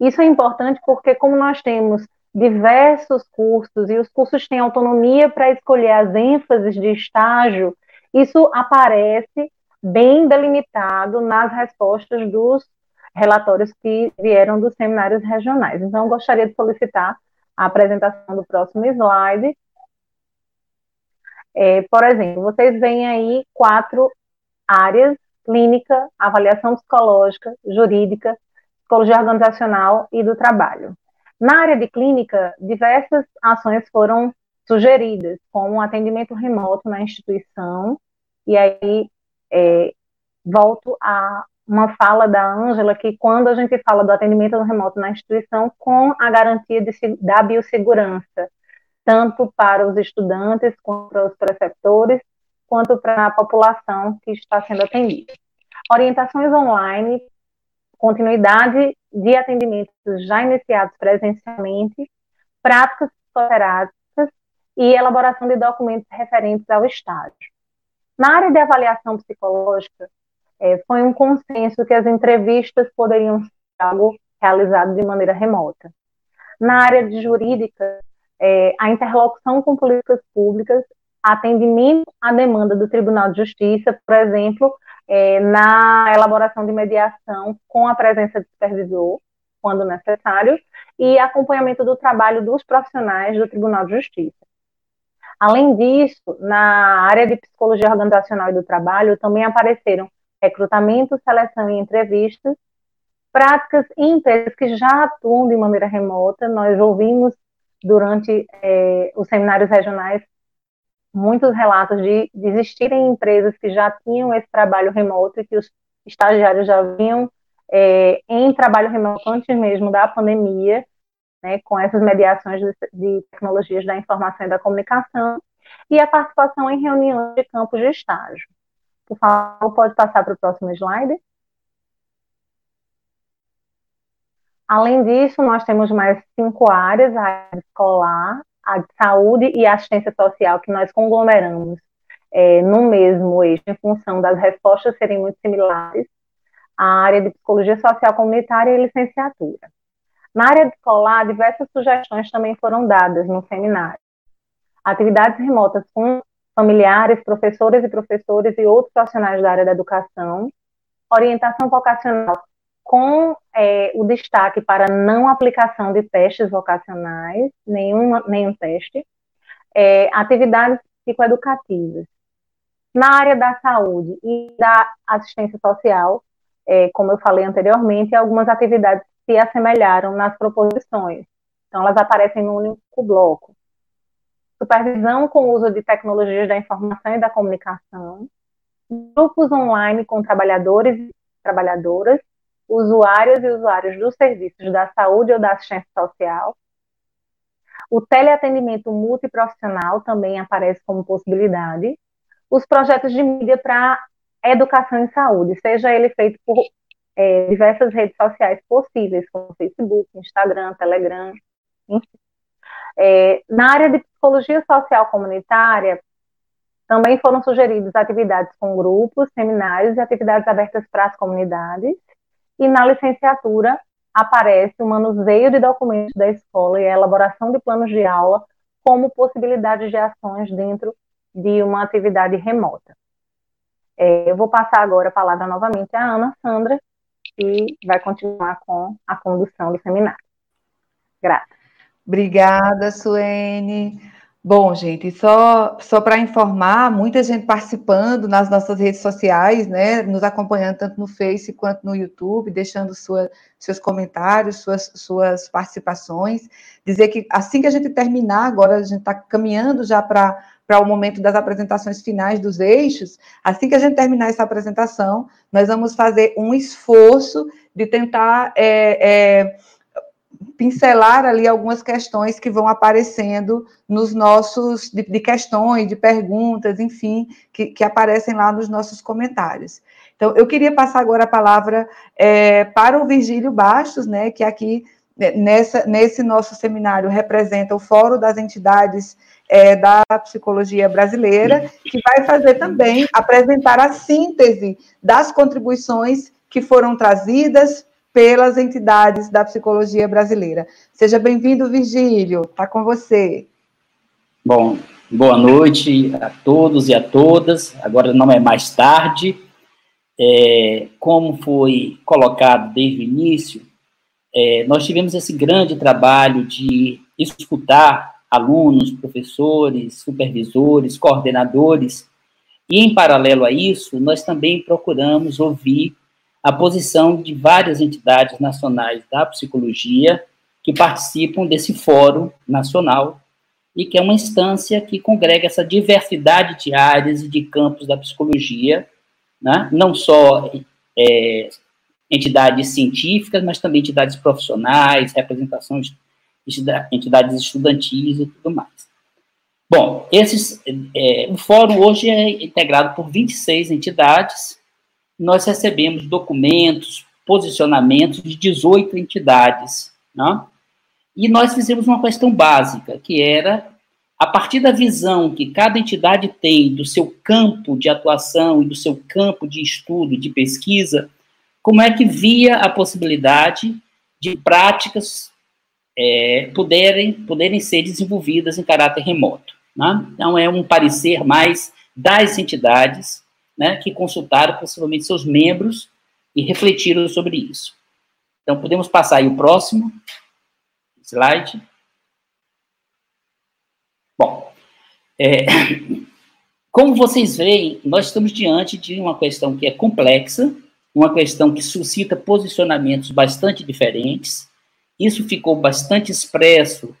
Isso é importante porque, como nós temos diversos cursos e os cursos têm autonomia para escolher as ênfases de estágio, isso aparece bem delimitado nas respostas dos relatórios que vieram dos seminários regionais. Então, gostaria de solicitar a apresentação do próximo slide. É, por exemplo, vocês veem aí quatro áreas: clínica, avaliação psicológica, jurídica, psicologia organizacional e do trabalho. Na área de clínica, diversas ações foram sugeridas, como atendimento remoto na instituição, e aí é, volto a uma fala da Ângela que quando a gente fala do atendimento remoto na instituição, com a garantia de, da biossegurança, tanto para os estudantes, quanto para os preceptores, quanto para a população que está sendo atendida. Orientações online, continuidade de atendimentos já iniciados presencialmente, práticas psicoterápicas e elaboração de documentos referentes ao estágio. Na área de avaliação psicológica, é, foi um consenso que as entrevistas poderiam ser algo realizado de maneira remota. Na área de jurídica, é, a interlocução com políticas públicas, atendimento à demanda do Tribunal de Justiça, por exemplo, é, na elaboração de mediação com a presença de supervisor, quando necessário, e acompanhamento do trabalho dos profissionais do Tribunal de Justiça. Além disso, na área de psicologia organizacional e do trabalho, também apareceram recrutamento, seleção e entrevistas, práticas em empresas que já atuam de maneira remota. Nós ouvimos durante é, os seminários regionais muitos relatos de, existirem empresas que já tinham esse trabalho remoto e que os estagiários já vinham é, em trabalho remoto antes mesmo da pandemia, né, com essas mediações de, de, tecnologias da informação e da comunicação, e a participação em reuniões de campos de estágio. Por favor, pode passar para o próximo slide. Além disso, nós temos mais cinco áreas, a área escolar, a de saúde e assistência social, que nós conglomeramos é, no mesmo eixo, em função das respostas serem muito similares, a área de psicologia social comunitária e licenciatura. Na área escolar, diversas sugestões também foram dadas no seminário. Atividades remotas com familiares, professores e professores e outros profissionais da área da educação, orientação vocacional com é, o destaque para não aplicação de testes vocacionais, nenhum, nenhum teste, é, atividades psicoeducativas. Na área da saúde e da assistência social, é, como eu falei anteriormente, algumas atividades se assemelharam nas proposições. Então, elas aparecem no único bloco. Supervisão com o uso de tecnologias da informação e da comunicação, grupos online com trabalhadores e trabalhadoras, usuárias e usuários dos serviços da saúde ou da assistência social. O teleatendimento multiprofissional também aparece como possibilidade. Os projetos de mídia para educação em saúde, seja ele feito por é, diversas redes sociais possíveis, como Facebook, Instagram, Telegram, enfim. É, na área de psicologia social comunitária, também foram sugeridas atividades com grupos, seminários e atividades abertas para as comunidades. E na licenciatura aparece o manuseio de documentos da escola e a elaboração de planos de aula como possibilidade de ações dentro de uma atividade remota. É, eu vou passar agora a palavra novamente à Ana Sandra, que vai continuar com a condução do seminário. Grata. Obrigada, Suene. Bom, gente, só, só para informar, muita gente participando nas nossas redes sociais, né, nos acompanhando tanto no Face quanto no YouTube, deixando sua, seus comentários, suas, suas participações. Dizer que assim que a gente terminar, agora a gente está caminhando já para para o momento das apresentações finais dos eixos, assim que a gente terminar essa apresentação, nós vamos fazer um esforço de tentar é, é, pincelar ali algumas questões que vão aparecendo nos nossos, de, de questões, de perguntas, enfim, que, que, aparecem lá nos nossos comentários. Então, eu queria passar agora a palavra é, para o Virgílio Bastos, né, que aqui, né, nessa, nesse nosso seminário, representa o Fórum das Entidades é, da Psicologia Brasileira, que vai fazer também, apresentar a síntese das contribuições que foram trazidas pelas entidades da psicologia brasileira. Seja bem-vindo, Virgílio, está com você. Bom, boa noite a todos e a todas. Agora não é mais tarde. É, como foi colocado desde o início, é, nós tivemos esse grande trabalho de escutar alunos, professores, supervisores, coordenadores, e em paralelo a isso, nós também procuramos ouvir a posição de várias entidades nacionais da psicologia que participam desse fórum nacional e que é uma instância que congrega essa diversidade de áreas e de campos da psicologia, né? não só é, entidades científicas, mas também entidades profissionais, representações, entidades estudantis e tudo mais. Bom, esses, é, o fórum hoje é integrado por 26 entidades, nós recebemos documentos, posicionamentos de 18 entidades. Né? E nós fizemos uma questão básica, que era, a partir da visão que cada entidade tem do seu campo de atuação e do seu campo de estudo, de pesquisa, como é que via a possibilidade de práticas é, poderem, poderem ser desenvolvidas em caráter remoto. Né? Então, é um parecer mais das entidades né, que consultaram possivelmente seus membros e refletiram sobre isso. Então, podemos passar aí o próximo slide. Bom, É, como vocês veem, nós estamos diante de uma questão que é complexa, uma questão que suscita posicionamentos bastante diferentes. Isso ficou bastante expresso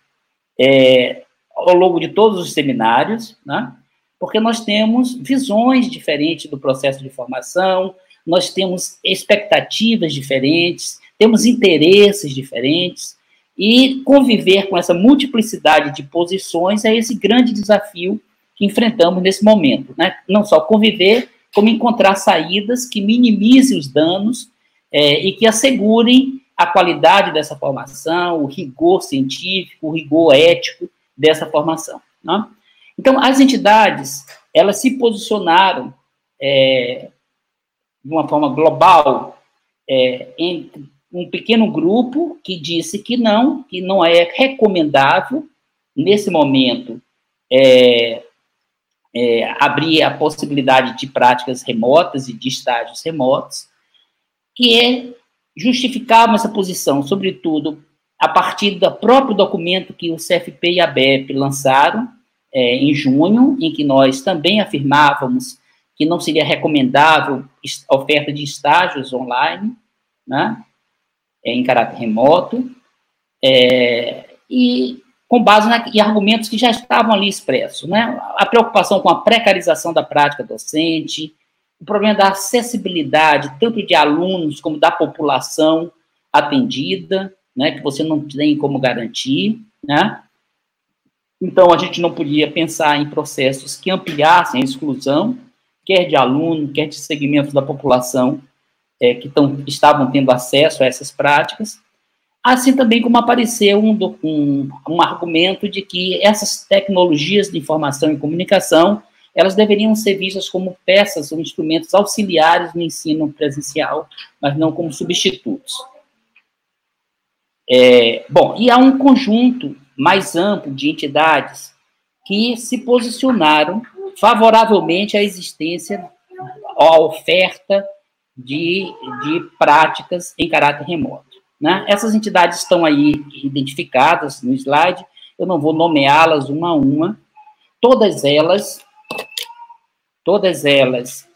é, ao longo de todos os seminários, né? Porque nós temos visões diferentes do processo de formação, nós temos expectativas diferentes, temos interesses diferentes, e conviver com essa multiplicidade de posições é esse grande desafio que enfrentamos nesse momento. Né? Não só conviver, como encontrar saídas que minimizem os danos é, e que assegurem a qualidade dessa formação, o rigor científico, o rigor ético dessa formação. Né? Então, as entidades, elas se posicionaram é, de uma forma global é, um pequeno grupo que disse que não, que não é recomendável, nesse momento, é, é, abrir a possibilidade de práticas remotas e de estágios remotos, que é justificavam essa posição, sobretudo a partir do próprio documento que o CFP e a BEP lançaram é, em junho, em que nós também afirmávamos que não seria recomendável a oferta de estágios online, né? é, em caráter remoto, é, e com base na, em argumentos que já estavam ali expressos, né? A preocupação com a precarização da prática docente, o problema da acessibilidade, tanto de alunos como da população atendida, né? Que você não tem como garantir, né? Então, a gente não podia pensar em processos que ampliassem a exclusão, quer de aluno, quer de segmentos da população é, que tão, estavam tendo acesso a essas práticas, assim também como apareceu um, um, um argumento de que essas tecnologias de informação e comunicação, elas deveriam ser vistas como peças ou instrumentos auxiliares no ensino presencial, mas não como substitutos. É, bom, e há um conjunto mais amplo de entidades que se posicionaram favoravelmente à existência, à oferta de, de práticas em caráter remoto. Né? Essas entidades estão aí identificadas no slide, eu não vou nomeá-las uma a uma, todas elas, todas elas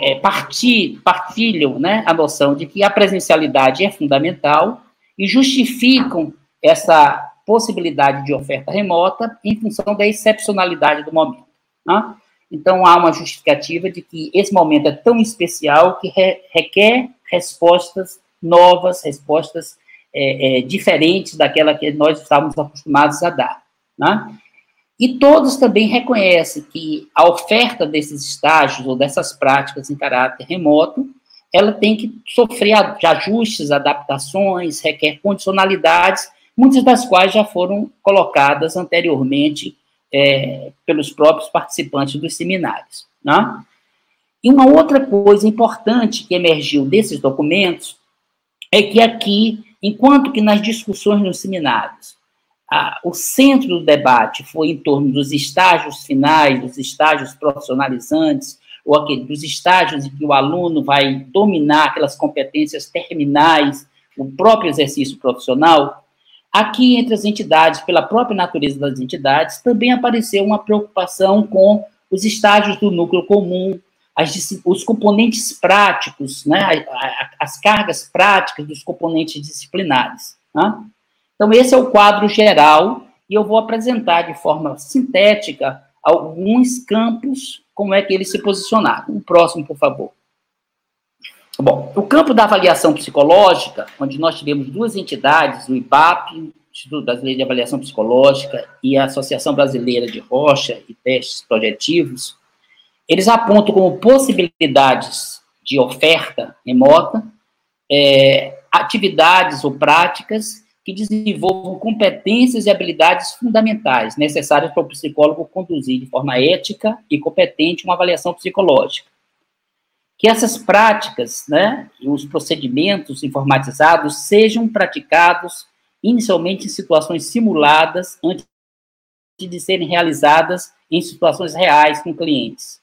é, parti, partilham né, a noção de que a presencialidade é fundamental e justificam essa possibilidade de oferta remota em função da excepcionalidade do momento. Né? Então, há uma justificativa de que esse momento é tão especial que re requer respostas novas, respostas é, é, diferentes daquela que nós estávamos acostumados a dar. Né? E todos também reconhecem que a oferta desses estágios ou dessas práticas em caráter remoto, ela tem que sofrer ajustes, adaptações, requer condicionalidades, muitas das quais já foram colocadas anteriormente é, pelos próprios participantes dos seminários. Né? E uma outra coisa importante que emergiu desses documentos é que aqui, enquanto que nas discussões nos seminários, a, o centro do debate foi em torno dos estágios finais, dos estágios profissionalizantes, ou aquele, dos estágios em que o aluno vai dominar aquelas competências terminais, o próprio exercício profissional, Aqui, entre as entidades, pela própria natureza das entidades, também apareceu uma preocupação com os estágios do núcleo comum, as, os componentes práticos, né, as cargas práticas dos componentes disciplinares. Né? Então, esse é o quadro geral, e eu vou apresentar de forma sintética alguns campos, como é que eles se posicionaram. O próximo, por favor. Bom, o campo da avaliação psicológica, onde nós tivemos duas entidades, o IBAP, Instituto Brasileiro de Avaliação Psicológica, e a Associação Brasileira de Rocha e Testes Projetivos, eles apontam como possibilidades de oferta remota é, atividades ou práticas que desenvolvam competências e habilidades fundamentais necessárias para o psicólogo conduzir de forma ética e competente uma avaliação psicológica que essas práticas, né, os procedimentos informatizados sejam praticados inicialmente em situações simuladas antes de serem realizadas em situações reais com clientes.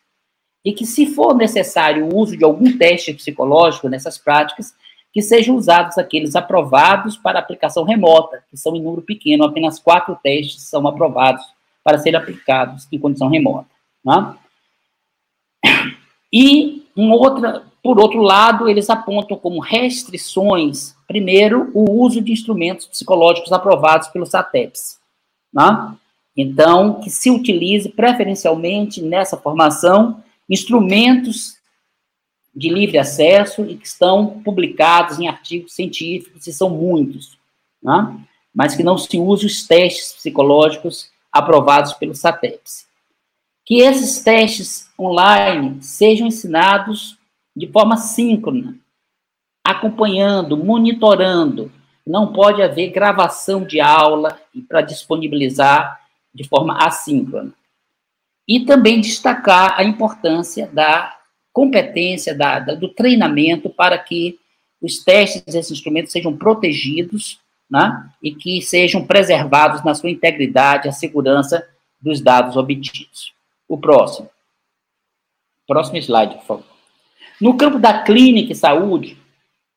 E que, se for necessário o uso de algum teste psicológico nessas práticas, que sejam usados aqueles aprovados para aplicação remota, que são em número pequeno, apenas quatro testes são aprovados para serem aplicados em condição remota. Né? E, um outra, por outro lado, eles apontam como restrições, primeiro, o uso de instrumentos psicológicos aprovados pelo SATEPS. Né? Então, que se utilize preferencialmente nessa formação instrumentos de livre acesso e que estão publicados em artigos científicos, e são muitos, né? mas que não se use os testes psicológicos aprovados pelo SATEPS. Que esses testes online sejam ensinados de forma síncrona, acompanhando, monitorando. Não pode haver gravação de aula para disponibilizar de forma assíncrona. E também destacar a importância da competência, da, da, do treinamento para que os testes desses instrumentos sejam protegidos né, e que sejam preservados na sua integridade, a segurança dos dados obtidos. O próximo. Próximo slide, por favor. No campo da clínica e saúde,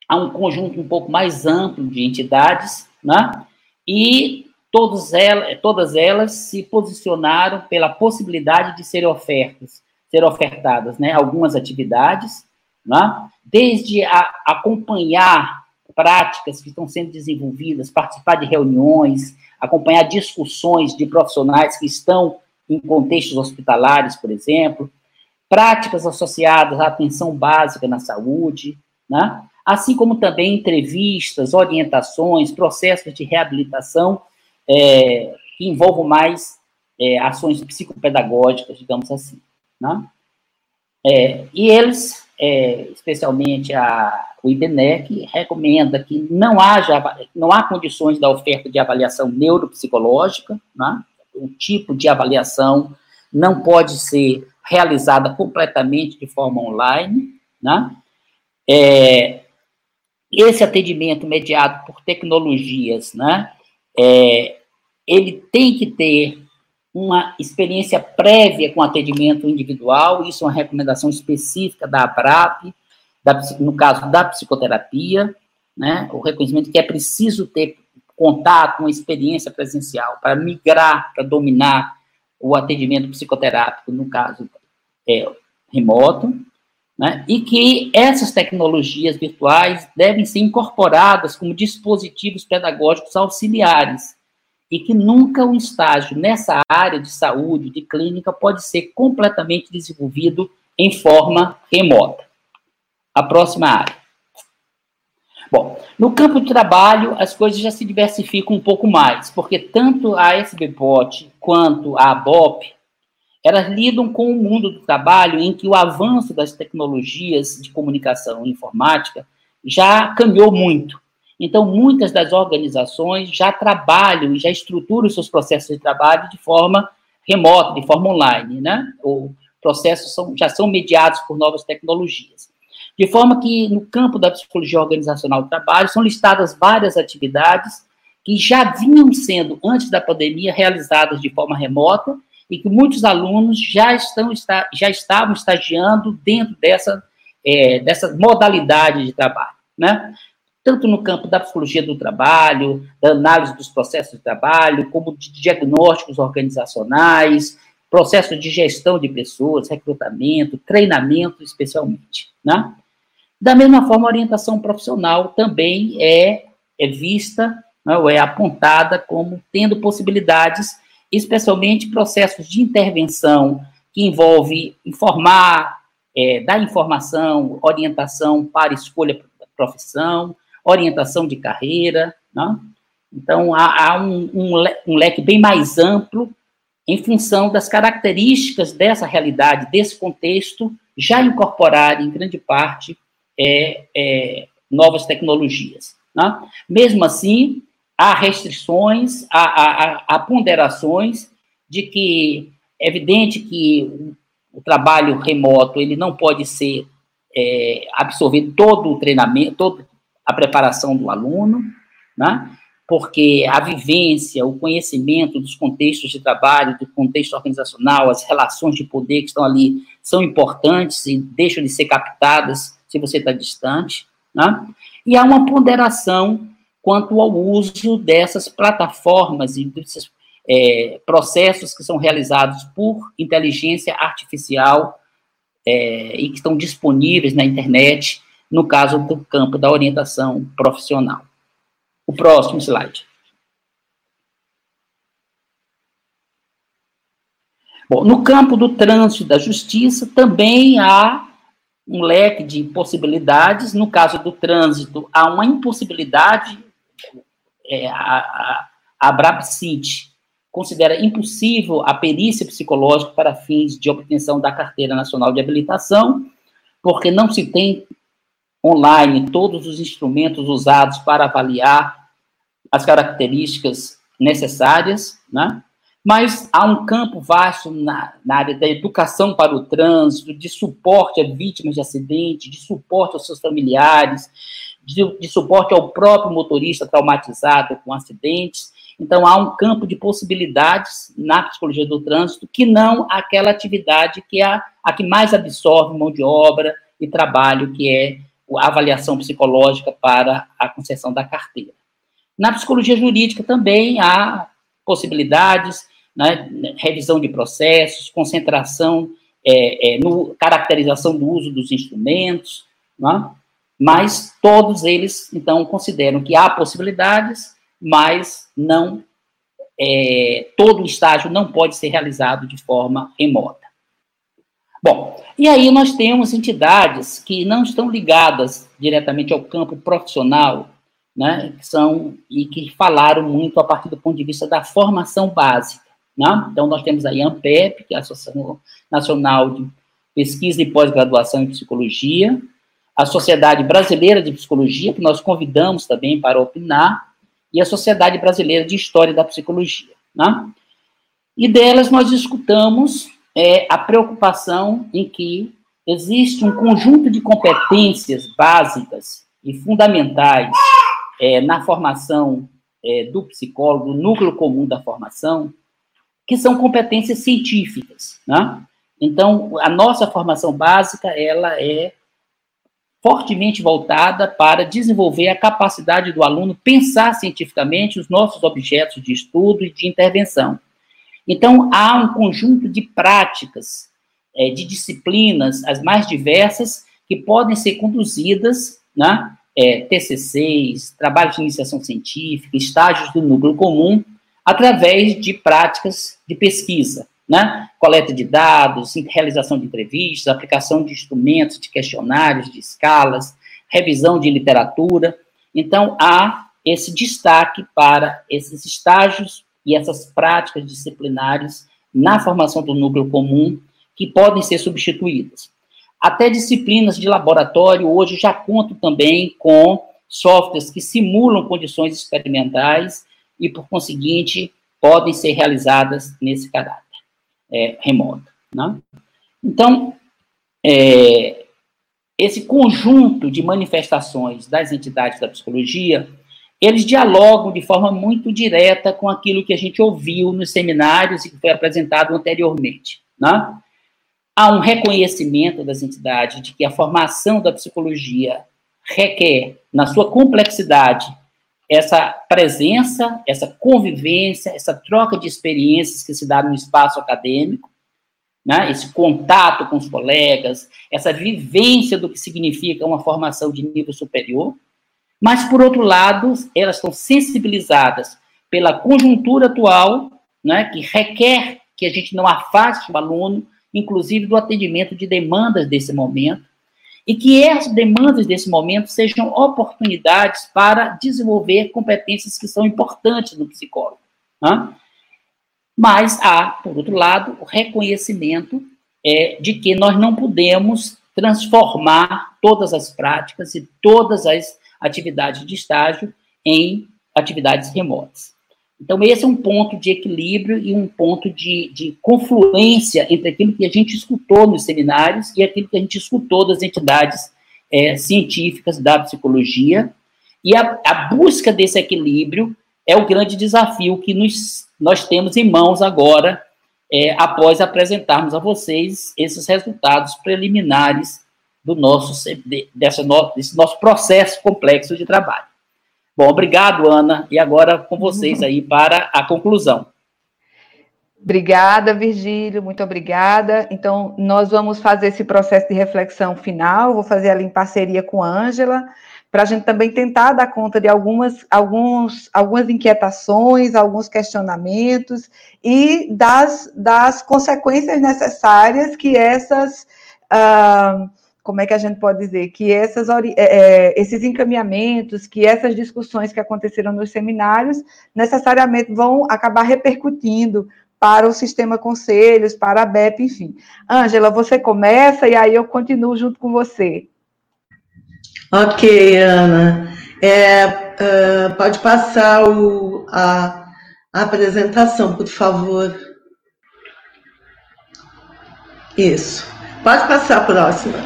há um conjunto um pouco mais amplo de entidades, né? E todas elas, todas elas se posicionaram pela possibilidade de serem ofertas, ser ofertadas, né? Algumas atividades, né? Desde a, acompanhar práticas que estão sendo desenvolvidas, participar de reuniões, acompanhar discussões de profissionais que estão em contextos hospitalares, por exemplo, práticas associadas à atenção básica na saúde, né? assim como também entrevistas, orientações, processos de reabilitação é, que envolvam mais é, ações psicopedagógicas, digamos assim. Né? É, e eles, é, especialmente a, o IBNEC, recomenda que não haja, não há condições da oferta de avaliação neuropsicológica, né? O tipo de avaliação não pode ser realizada completamente de forma online, né? É, esse atendimento mediado por tecnologias, né? É, ele tem que ter uma experiência prévia com atendimento individual, isso é uma recomendação específica da ABRAP, da, no caso da psicoterapia, né, o reconhecimento que é preciso ter contato, uma experiência presencial para migrar, para dominar o atendimento psicoterápico, no caso é, remoto, né, e que essas tecnologias virtuais devem ser incorporadas como dispositivos pedagógicos auxiliares, e que nunca um estágio nessa área de saúde, de clínica, pode ser completamente desenvolvido em forma remota. A próxima área. Bom, no campo de trabalho, as coisas já se diversificam um pouco mais, porque tanto a SBPOT quanto a ABOP, elas lidam com o mundo do trabalho em que o avanço das tecnologias de comunicação e informática já caminhou muito. Então, muitas das organizações já trabalham e já estruturam seus processos de trabalho de forma remota, de forma online, né? Ou processos são, já são mediados por novas tecnologias. De forma que, no campo da psicologia organizacional do trabalho, são listadas várias atividades que já vinham sendo, antes da pandemia, realizadas de forma remota e que muitos alunos já, estão, já estavam estagiando dentro dessa, é, dessa modalidade de trabalho. Né? tanto no campo da psicologia do trabalho, da análise dos processos de trabalho, como de diagnósticos organizacionais, processo de gestão de pessoas, recrutamento, treinamento, especialmente. Né? Da mesma forma, a orientação profissional também é, é vista, né, ou é apontada como tendo possibilidades, especialmente processos de intervenção que envolve informar, é, dar informação, orientação para escolha da profissão, orientação de carreira, né? Então, há, há um, um, um, leque bem mais amplo em função das características dessa realidade, desse contexto, já incorporar em grande parte é, é, novas tecnologias. Né? Mesmo assim, há restrições, há, há, há, ponderações de que é evidente que o, trabalho remoto ele não pode ser é, absorver todo o treinamento, todo, a preparação do aluno, né? porque a vivência, o conhecimento dos contextos de trabalho, do contexto organizacional, as relações de poder que estão ali são importantes e deixam de ser captadas se você está distante. Né? E há uma ponderação quanto ao uso dessas plataformas e desses, é, processos que são realizados por inteligência artificial é, e que estão disponíveis na internet, no caso do campo da orientação profissional. O próximo slide. Bom, no campo do trânsito da justiça, também há um leque de possibilidades. No caso do trânsito, há uma impossibilidade. É, a, a, Brabcit considera impossível a perícia psicológica para fins de obtenção da Carteira Nacional de Habilitação, porque não se tem online todos os instrumentos usados para avaliar as características necessárias, né? Mas há um campo vasto na, na, área da educação para o trânsito, de suporte a vítimas de acidente, de suporte aos seus familiares, de, de suporte ao próprio motorista traumatizado com acidentes. Então, há um campo de possibilidades na psicologia do trânsito que não aquela atividade que é a, a que mais absorve mão de obra e trabalho, que é a avaliação psicológica para a concessão da carteira. Na psicologia jurídica também há possibilidades, né, revisão de processos, concentração, é, é, no, caracterização do uso dos instrumentos, né, mas todos eles, então, consideram que há possibilidades, mas não é, todo o estágio não pode ser realizado de forma remota. Bom, e aí nós temos entidades que não estão ligadas diretamente ao campo profissional, né, que são e que falaram muito a partir do ponto de vista da formação básica. Né? Então, nós temos aí a ANPEP, que é a Associação Nacional de Pesquisa e Pós-Graduação em Psicologia, a Sociedade Brasileira de Psicologia, que nós convidamos também para opinar, e a Sociedade Brasileira de História da Psicologia. Né? E delas nós escutamos é, a preocupação em que existe um conjunto de competências básicas e fundamentais é, na formação é, do psicólogo, núcleo comum da formação, que são competências científicas, né? Então, a nossa formação básica, ela é fortemente voltada para desenvolver a capacidade do aluno pensar cientificamente os nossos objetos de estudo e de intervenção. Então, há um conjunto de práticas, é, de disciplinas, as mais diversas, que podem ser conduzidas, né, é, TCCs, trabalhos de iniciação científica, estágios do núcleo comum, através de práticas de pesquisa, né? Coleta de dados, realização de entrevistas, aplicação de instrumentos, de questionários, de escalas, revisão de literatura. Então, há esse destaque para esses estágios e essas práticas disciplinares na formação do núcleo comum que podem ser substituídas. Até disciplinas de laboratório hoje já contam também com softwares que simulam condições experimentais e, por conseguinte, podem ser realizadas nesse caráter é, remoto. Né? Então, é, esse conjunto de manifestações das entidades da psicologia, eles dialogam de forma muito direta com aquilo que a gente ouviu nos seminários e que foi apresentado anteriormente. Né? Há um reconhecimento das entidades de que a formação da psicologia requer, na sua complexidade, essa presença, essa convivência, essa troca de experiências que se dá no espaço acadêmico, né? esse contato com os colegas, essa vivência do que significa uma formação de nível superior, mas, por outro lado, elas estão sensibilizadas pela conjuntura atual, né, que requer que a gente não afaste o aluno, inclusive do atendimento de demandas desse momento, e que as demandas desse momento sejam oportunidades para desenvolver competências que são importantes no psicólogo. Né? Mas há, por outro lado, o reconhecimento é, de que nós não podemos transformar todas as práticas e todas as atividades de estágio em atividades remotas. Então, esse é um ponto de equilíbrio e um ponto de, de confluência entre aquilo que a gente escutou nos seminários e aquilo que a gente escutou das entidades é, científicas da psicologia. E a, a, busca desse equilíbrio é o grande desafio que nos, nós temos em mãos agora, é, após apresentarmos a vocês esses resultados preliminares do nosso, dessa no, desse nosso processo complexo de trabalho. Bom, obrigado, Ana. E agora com vocês aí para a conclusão. Obrigada, Virgílio, muito obrigada. Então, nós vamos fazer esse processo de reflexão final, vou fazer ali em parceria com a Ângela, para a gente também tentar dar conta de algumas, alguns, algumas inquietações, alguns questionamentos e das, das consequências necessárias que essas. Uh, como é que a gente pode dizer, que essas, é, esses encaminhamentos, que essas discussões que aconteceram nos seminários, necessariamente vão acabar repercutindo para o sistema conselhos, para a BEP, enfim. Ângela, você começa e aí eu continuo junto com você. Ok, Ana. É, uh, pode passar o, a, a apresentação, por favor. Isso. Pode passar a próxima.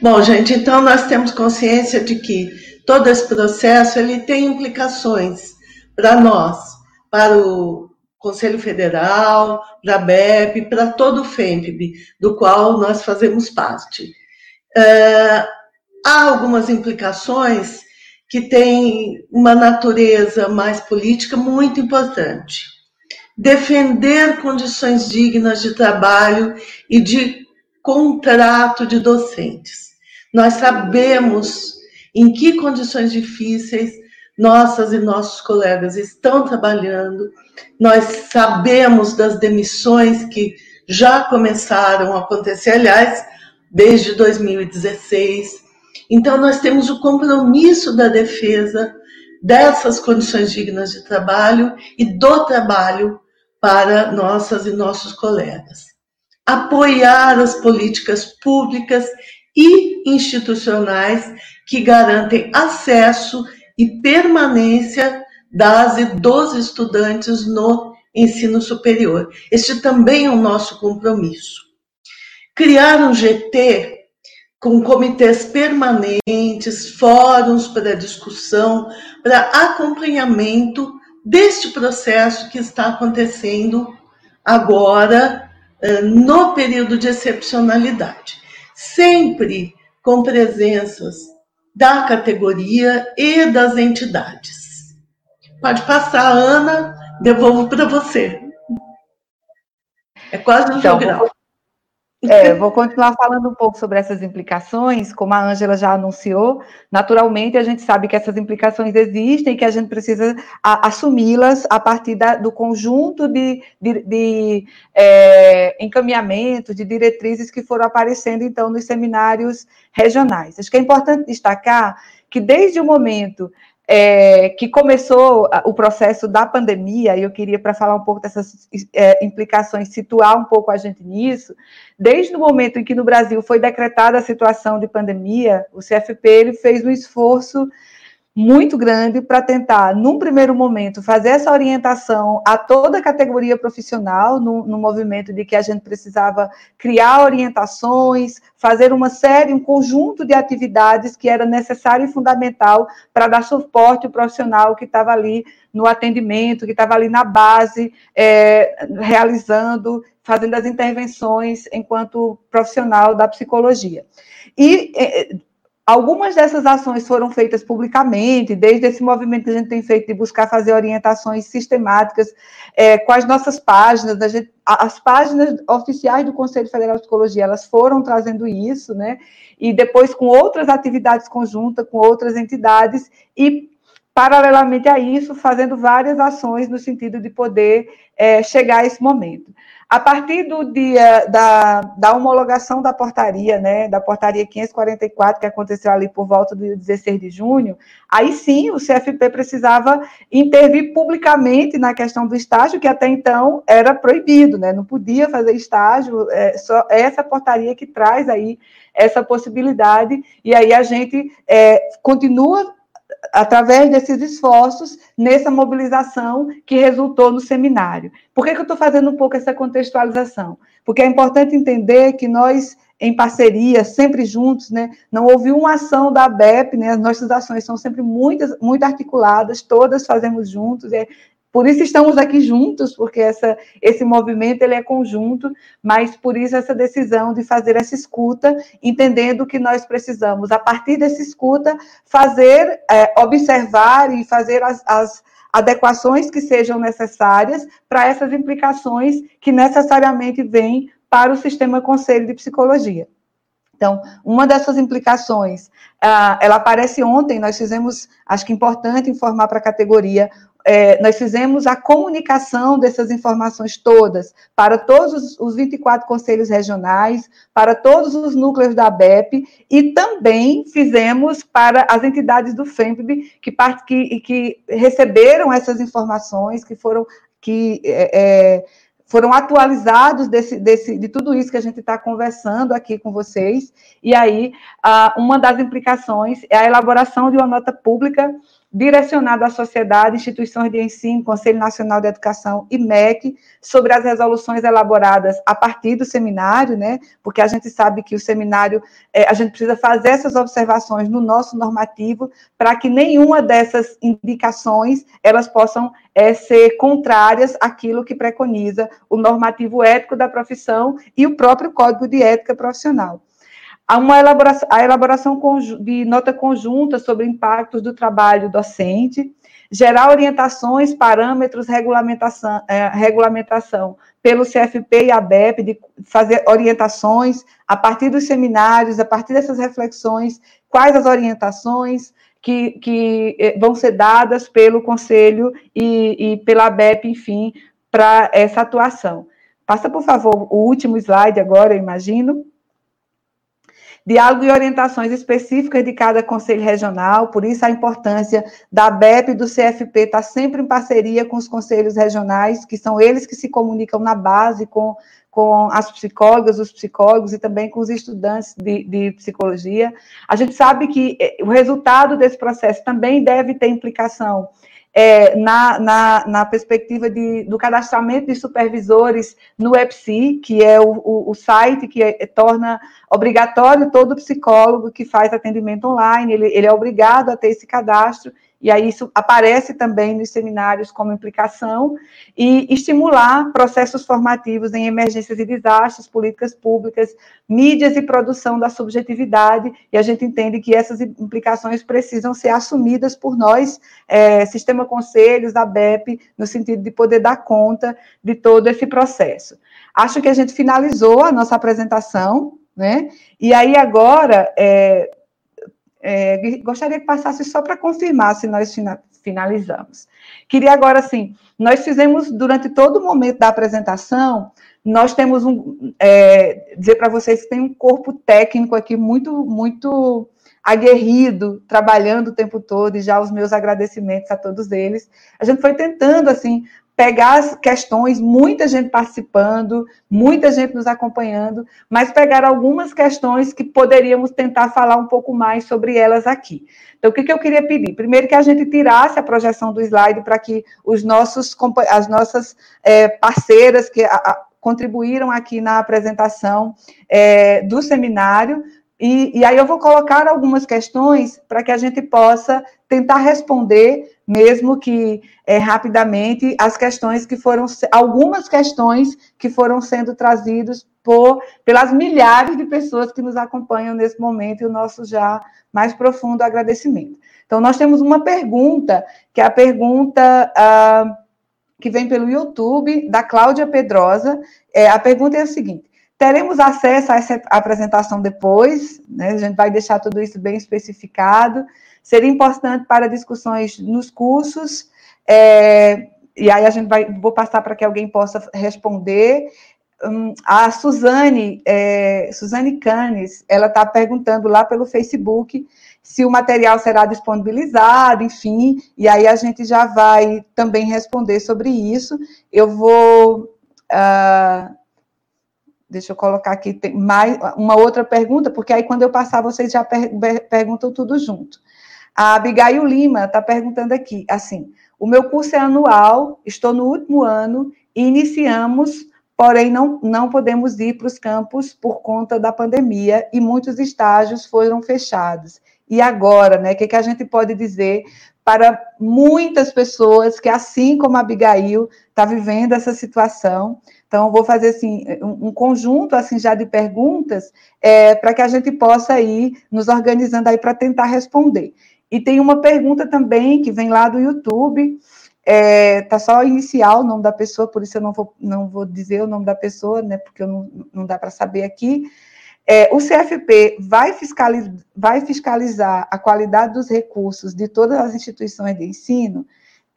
Bom, gente, então nós temos consciência de que todo esse processo ele tem implicações para nós, para o Conselho Federal, para a BEP, para todo o FEMPB, do qual nós fazemos parte. Uh, há algumas implicações que têm uma natureza mais política muito importante. Defender condições dignas de trabalho e de contrato de docentes. Nós sabemos em que condições difíceis nossas e nossos colegas estão trabalhando, nós sabemos das demissões que já começaram a acontecer, aliás, desde 2016. Então, nós temos o compromisso da defesa dessas condições dignas de trabalho e do trabalho para nossas e nossos colegas. Apoiar as políticas públicas e institucionais que garantem acesso e permanência das e dos estudantes no ensino superior. Este também é o nosso compromisso. Criar um GT com comitês permanentes, fóruns para discussão, para acompanhamento deste processo que está acontecendo agora eh, no período de excepcionalidade sempre com presenças da categoria e das entidades. Pode passar, Ana, devolvo para você. É quase um então, jogral. É, vou continuar falando um pouco sobre essas implicações, como a Ângela já anunciou. Naturalmente, a gente sabe que essas implicações existem e que a gente precisa assumi-las a partir da, do conjunto de, de, de é, encaminhamentos, de diretrizes que foram aparecendo, então, nos seminários regionais. Acho que é importante destacar que, desde o momento é, que começou o processo da pandemia, e eu queria, para falar um pouco dessas é, implicações, situar um pouco a gente nisso, desde o momento em que no Brasil foi decretada a situação de pandemia, o CFP ele fez um esforço muito grande para tentar, num primeiro momento, fazer essa orientação a toda a categoria profissional, no, no, movimento de que a gente precisava criar orientações, fazer uma série, um conjunto de atividades que era necessário e fundamental para dar suporte ao profissional que estava ali no atendimento, que estava ali na base, é, realizando, fazendo as intervenções enquanto profissional da psicologia. E é, Algumas dessas ações foram feitas publicamente, desde esse movimento que a gente tem feito de buscar fazer orientações sistemáticas é, com as nossas páginas, gente, as páginas oficiais do Conselho Federal de Psicologia, elas foram trazendo isso, né? E depois com outras atividades conjuntas, com outras entidades, e paralelamente a isso, fazendo várias ações no sentido de poder é, chegar a esse momento. A partir do dia da, da homologação da portaria, né, da portaria 544, que aconteceu ali por volta do 16 de junho, aí sim o CFP precisava intervir publicamente na questão do estágio, que até então era proibido, né, não podia fazer estágio, é, só essa portaria que traz aí essa possibilidade, e aí a gente é, continua através desses esforços, nessa mobilização que resultou no seminário. Por que, que eu estou fazendo um pouco essa contextualização? Porque é importante entender que nós, em parceria, sempre juntos, né, não houve uma ação da ABEP, né, as nossas ações são sempre muitas, muito articuladas, todas fazemos juntos, é, por isso estamos aqui juntos, porque essa, esse movimento ele é conjunto, mas por isso essa decisão de fazer essa escuta, entendendo que nós precisamos, a partir dessa escuta, fazer, é, observar e fazer as, as, adequações que sejam necessárias para essas implicações que necessariamente vêm para o sistema Conselho de Psicologia. Então, uma dessas implicações, ah, ela aparece ontem, nós fizemos, acho que é importante informar para a categoria, é, nós fizemos a comunicação dessas informações todas para todos os 24 conselhos regionais, para todos os núcleos da BEP e também fizemos para as entidades do FEMPB que, que, que receberam essas informações, que foram que é, é foram atualizados desse, desse, de tudo isso que a gente está conversando aqui com vocês. E aí, uma das implicações é a elaboração de uma nota pública direcionado à sociedade, instituições de ensino, Conselho Nacional de Educação e MEC, sobre as resoluções elaboradas a partir do seminário, né? Porque a gente sabe que o seminário, é, a gente precisa fazer essas observações no nosso normativo para que nenhuma dessas indicações elas possam é, ser contrárias àquilo que preconiza o normativo ético da profissão e o próprio Código de Ética Profissional. Há uma elaboração, a elaboração de nota conjunta sobre impactos do trabalho docente, gerar orientações, parâmetros, regulamentação, é, regulamentação pelo CFP e a BEP, de fazer orientações a partir dos seminários, a partir dessas reflexões, quais as orientações que, que é, vão ser dadas pelo Conselho e, e pela BEP, enfim, para essa atuação. Passa, por favor, o último slide agora, eu imagino diálogo e orientações específicas de cada conselho regional, por isso a importância da BEP e do CFP estar tá sempre em parceria com os conselhos regionais, que são eles que se comunicam na base com, com as psicólogas, os psicólogos e também com os estudantes de, de psicologia. A gente sabe que eh, o resultado desse processo também deve ter implicação é, na, na, na, perspectiva de, do cadastramento de supervisores no EPSI, que é o, o, o site que é, torna obrigatório todo psicólogo que faz atendimento online, ele, ele é obrigado a ter esse cadastro, e aí isso aparece também nos seminários como implicação, e estimular processos formativos em emergências e desastres, políticas públicas, mídias e produção da subjetividade, e a gente entende que essas implicações precisam ser assumidas por nós, é, Sistema Conselhos, da BEP, no sentido de poder dar conta de todo esse processo. Acho que a gente finalizou a nossa apresentação, né? E aí agora, é, é, gostaria que passasse só para confirmar se nós finalizamos. Queria agora, assim, nós fizemos durante todo o momento da apresentação, nós temos um, é, dizer para vocês que tem um corpo técnico aqui muito, muito aguerrido, trabalhando o tempo todo, e já os meus agradecimentos a todos eles. A gente foi tentando, assim, pegar as questões, muita gente participando, muita gente nos acompanhando, mas pegar algumas questões que poderíamos tentar falar um pouco mais sobre elas aqui. Então, o que, que eu queria pedir? Primeiro que a gente tirasse a projeção do slide para que os nossos, as nossas é, parceiras que a, a, contribuíram aqui na apresentação é, do seminário e, e, aí eu vou colocar algumas questões para que a gente possa tentar responder, mesmo que é, rapidamente, as questões que foram, algumas questões que foram sendo trazidas por, pelas milhares de pessoas que nos acompanham nesse momento e o nosso já mais profundo agradecimento. Então, nós temos uma pergunta, que é a pergunta ah, que vem pelo YouTube, da Cláudia Pedrosa. É, a pergunta é a seguinte: Teremos acesso a essa apresentação depois, né? a gente vai deixar tudo isso bem especificado. Seria importante para discussões nos cursos, é, e aí a gente vai, vou passar para que alguém possa responder. Um, a Suzane, é, Suzane Canes, ela está perguntando lá pelo Facebook se o material será disponibilizado, enfim, e aí a gente já vai também responder sobre isso. Eu vou. Uh, Deixa eu colocar aqui tem mais uma outra pergunta, porque aí quando eu passar, vocês já per perguntam tudo junto. A Abigail Lima está perguntando aqui, assim, o meu curso é anual, estou no último ano iniciamos, porém não, não podemos ir para os campos por conta da pandemia e muitos estágios foram fechados. E agora, né, o que, que a gente pode dizer para muitas pessoas que, assim como a Abigail, está vivendo essa situação, então, vou fazer assim um, conjunto assim já de perguntas é, para que a gente possa ir nos organizando aí para tentar responder. E tem uma pergunta também que vem lá do YouTube, é, tá só inicial o nome da pessoa, por isso eu não vou, não vou dizer o nome da pessoa, né, porque não, não dá para saber aqui. É, o CFP vai, fiscaliz, vai fiscalizar a qualidade dos recursos de todas as instituições de ensino,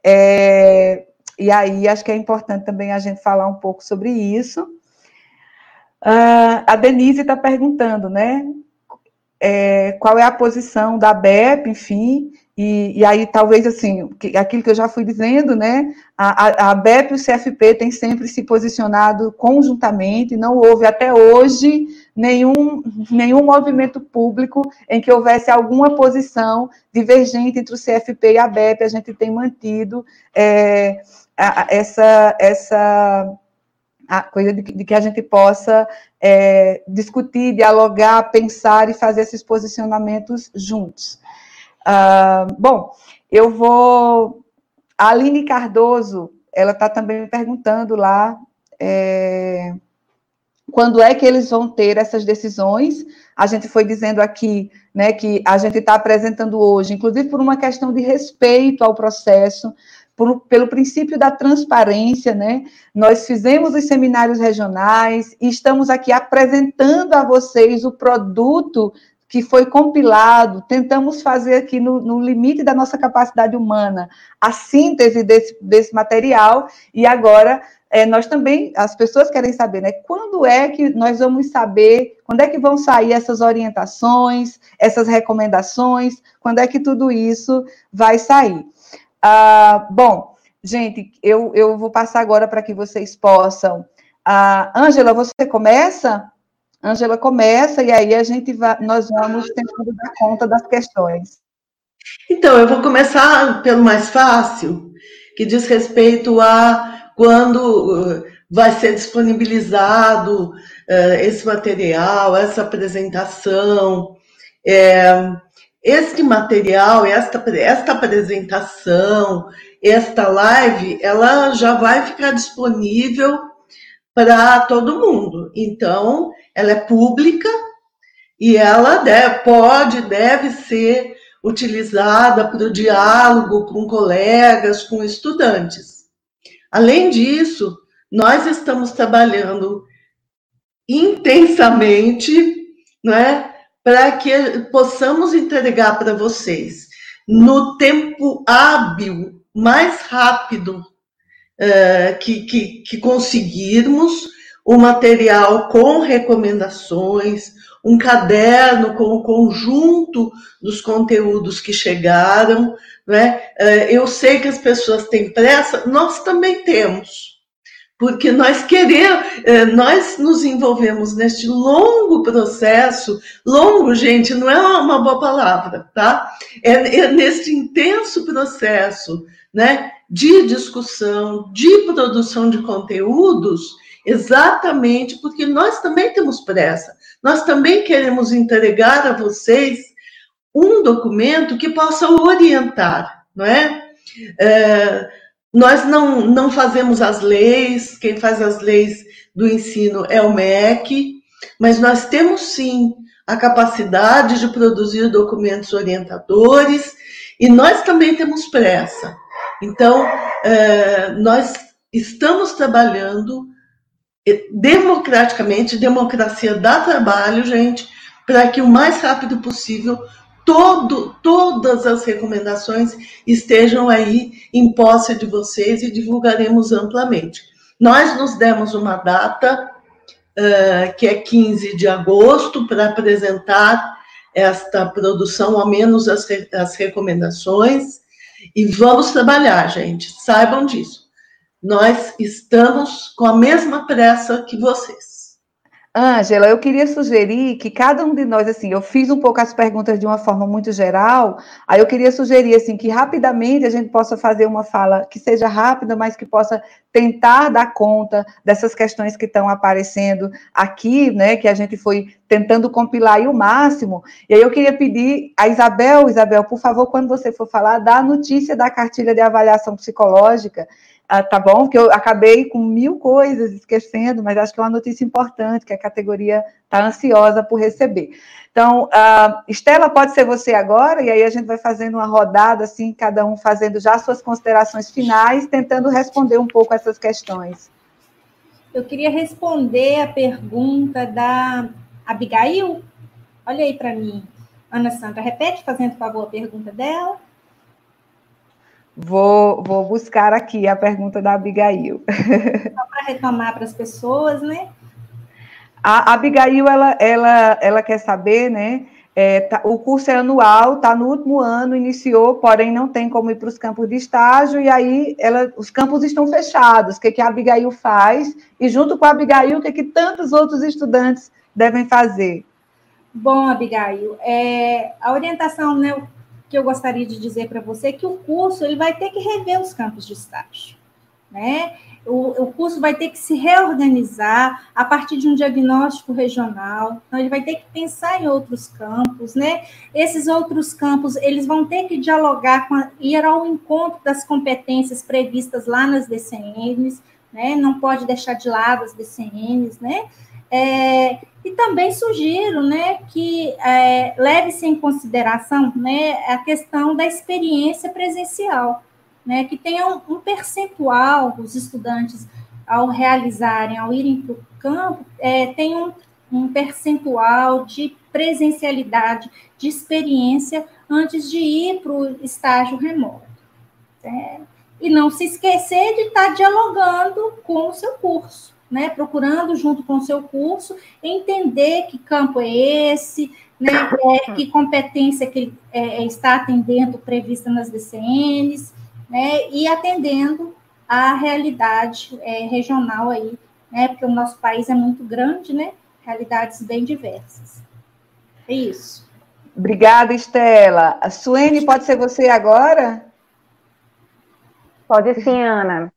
é, e aí acho que é importante também a gente falar um pouco sobre isso. Uh, a Denise está perguntando, né? É, qual é a posição da BEP, enfim, e, e, aí, talvez, assim, aquilo que eu já fui dizendo, né, a, a BEP e o CFP têm sempre se posicionado conjuntamente, não houve até hoje nenhum, nenhum movimento público em que houvesse alguma posição divergente entre o CFP e a BEP, a gente tem mantido é, a, essa, essa a coisa de, de, que a gente possa é, discutir, dialogar, pensar e fazer esses posicionamentos juntos. Uh, bom, eu vou. A Aline Cardoso, ela está também perguntando lá é, quando é que eles vão ter essas decisões. A gente foi dizendo aqui né, que a gente está apresentando hoje, inclusive por uma questão de respeito ao processo, por, pelo princípio da transparência, né? Nós fizemos os seminários regionais e estamos aqui apresentando a vocês o produto que foi compilado, tentamos fazer aqui no, no, limite da nossa capacidade humana a síntese desse, desse material, e agora é, nós também, as pessoas querem saber, né, quando é que nós vamos saber, quando é que vão sair essas orientações, essas recomendações, quando é que tudo isso vai sair. Ah, bom, gente, eu, eu vou passar agora para que vocês possam. Ah, Ângela, você começa? Ângela começa e aí a gente vai, nós vamos tentando dar conta das questões. Então, eu vou começar pelo mais fácil, que diz respeito a quando uh, vai ser disponibilizado uh, esse material, essa apresentação. É, este material, esta, esta apresentação, esta live, ela já vai ficar disponível para todo mundo. Então, ela é pública e ela deve, pode, deve ser utilizada para o diálogo com colegas, com estudantes. Além disso, nós estamos trabalhando intensamente, não é, para que possamos entregar para vocês no tempo hábil, mais rápido uh, que, que, que conseguirmos, o material com recomendações, um caderno com o conjunto dos conteúdos que chegaram. Né? Eu sei que as pessoas têm pressa, nós também temos, porque nós queremos, nós nos envolvemos neste longo processo, longo, gente, não é uma boa palavra, tá? É, é neste intenso processo, né, de discussão, de produção de conteúdos, exatamente porque nós também temos pressa. Nós também queremos entregar a vocês um documento que possa orientar, não é? é nós não, não fazemos as leis, quem faz as leis do ensino é o MEC, mas nós temos sim a capacidade de produzir documentos orientadores e nós também temos pressa. Então, é, nós estamos trabalhando democraticamente, democracia dá trabalho, gente, para que o mais rápido possível todo, todas as recomendações estejam aí em posse de vocês e divulgaremos amplamente. Nós nos demos uma data, uh, que é 15 de agosto, para apresentar esta produção, ao menos as, as recomendações, e vamos trabalhar, gente, saibam disso nós estamos com a mesma pressa que vocês. Ângela, eu queria sugerir que cada um de nós, assim, eu fiz um pouco as perguntas de uma forma muito geral, aí eu queria sugerir, assim, que rapidamente a gente possa fazer uma fala que seja rápida, mas que possa tentar dar conta dessas questões que estão aparecendo aqui, né, que a gente foi tentando compilar aí o máximo. E aí eu queria pedir a Isabel, Isabel, por favor, quando você for falar, dá a notícia da cartilha de avaliação psicológica, ah, tá bom? Que eu acabei com mil coisas esquecendo, mas acho que é uma notícia importante que a categoria está ansiosa por receber. Então, uh, Estela, pode ser você agora, e aí a gente vai fazendo uma rodada, assim, cada um fazendo já suas considerações finais, tentando responder um pouco essas questões. Eu queria responder a pergunta da Abigail. Olha aí para mim. Ana Sandra, repete, fazendo favor, a pergunta dela. Vou, vou buscar aqui a pergunta da Abigail. Só para retomar para as pessoas, né? A Abigail, ela, ela, ela quer saber, né? É, tá, o curso é anual, está no último ano, iniciou, porém não tem como ir para os campos de estágio, e aí ela, os campos estão fechados. O que, que a Abigail faz? E junto com a Abigail, o que, que tantos outros estudantes devem fazer? Bom, Abigail, é, a orientação né, que eu gostaria de dizer para você é que o curso ele vai ter que rever os campos de estágio. Né? O, o, curso vai ter que se reorganizar a partir de um diagnóstico regional. Então, ele vai ter que pensar em outros campos, né? Esses outros campos, eles vão ter que dialogar com, a, ir ao encontro das competências previstas lá nas DCNs, né? Não pode deixar de lado as DCNs, né? É, e também sugiro né, que é, leve-se em consideração né, a questão da experiência presencial, né, que tenha um, um percentual, os estudantes, ao realizarem, ao irem para o campo, é, tenham um, um percentual de presencialidade, de experiência, antes de ir para o estágio remoto. É, e não se esquecer de estar dialogando com o seu curso né, procurando junto com o seu curso entender que campo é esse, né, é, que competência que ele é, está atendendo prevista nas DCNs, né, e atendendo à realidade é, regional aí, né, porque o nosso país é muito grande, né, realidades bem diversas. É isso. Obrigada, Estela. A Suene, pode ser você agora? Pode sim, Ana.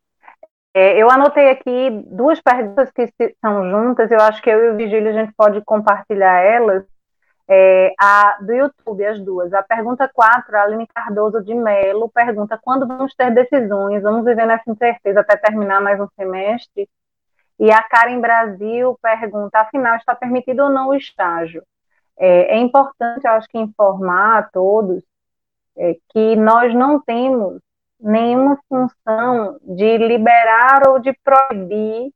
É, eu anotei aqui duas perguntas que são juntas, eu acho que eu e o Vigílio a gente pode compartilhar elas. É, a, do YouTube, as duas. A pergunta 4, a Aline Cardoso de Melo pergunta quando vamos ter decisões, vamos viver nessa incerteza até terminar mais um semestre? E a Karen Brasil pergunta, afinal, está permitido ou não o estágio? É, é importante, eu acho que informar a todos é, que nós não temos nenhuma função de liberar ou de proibir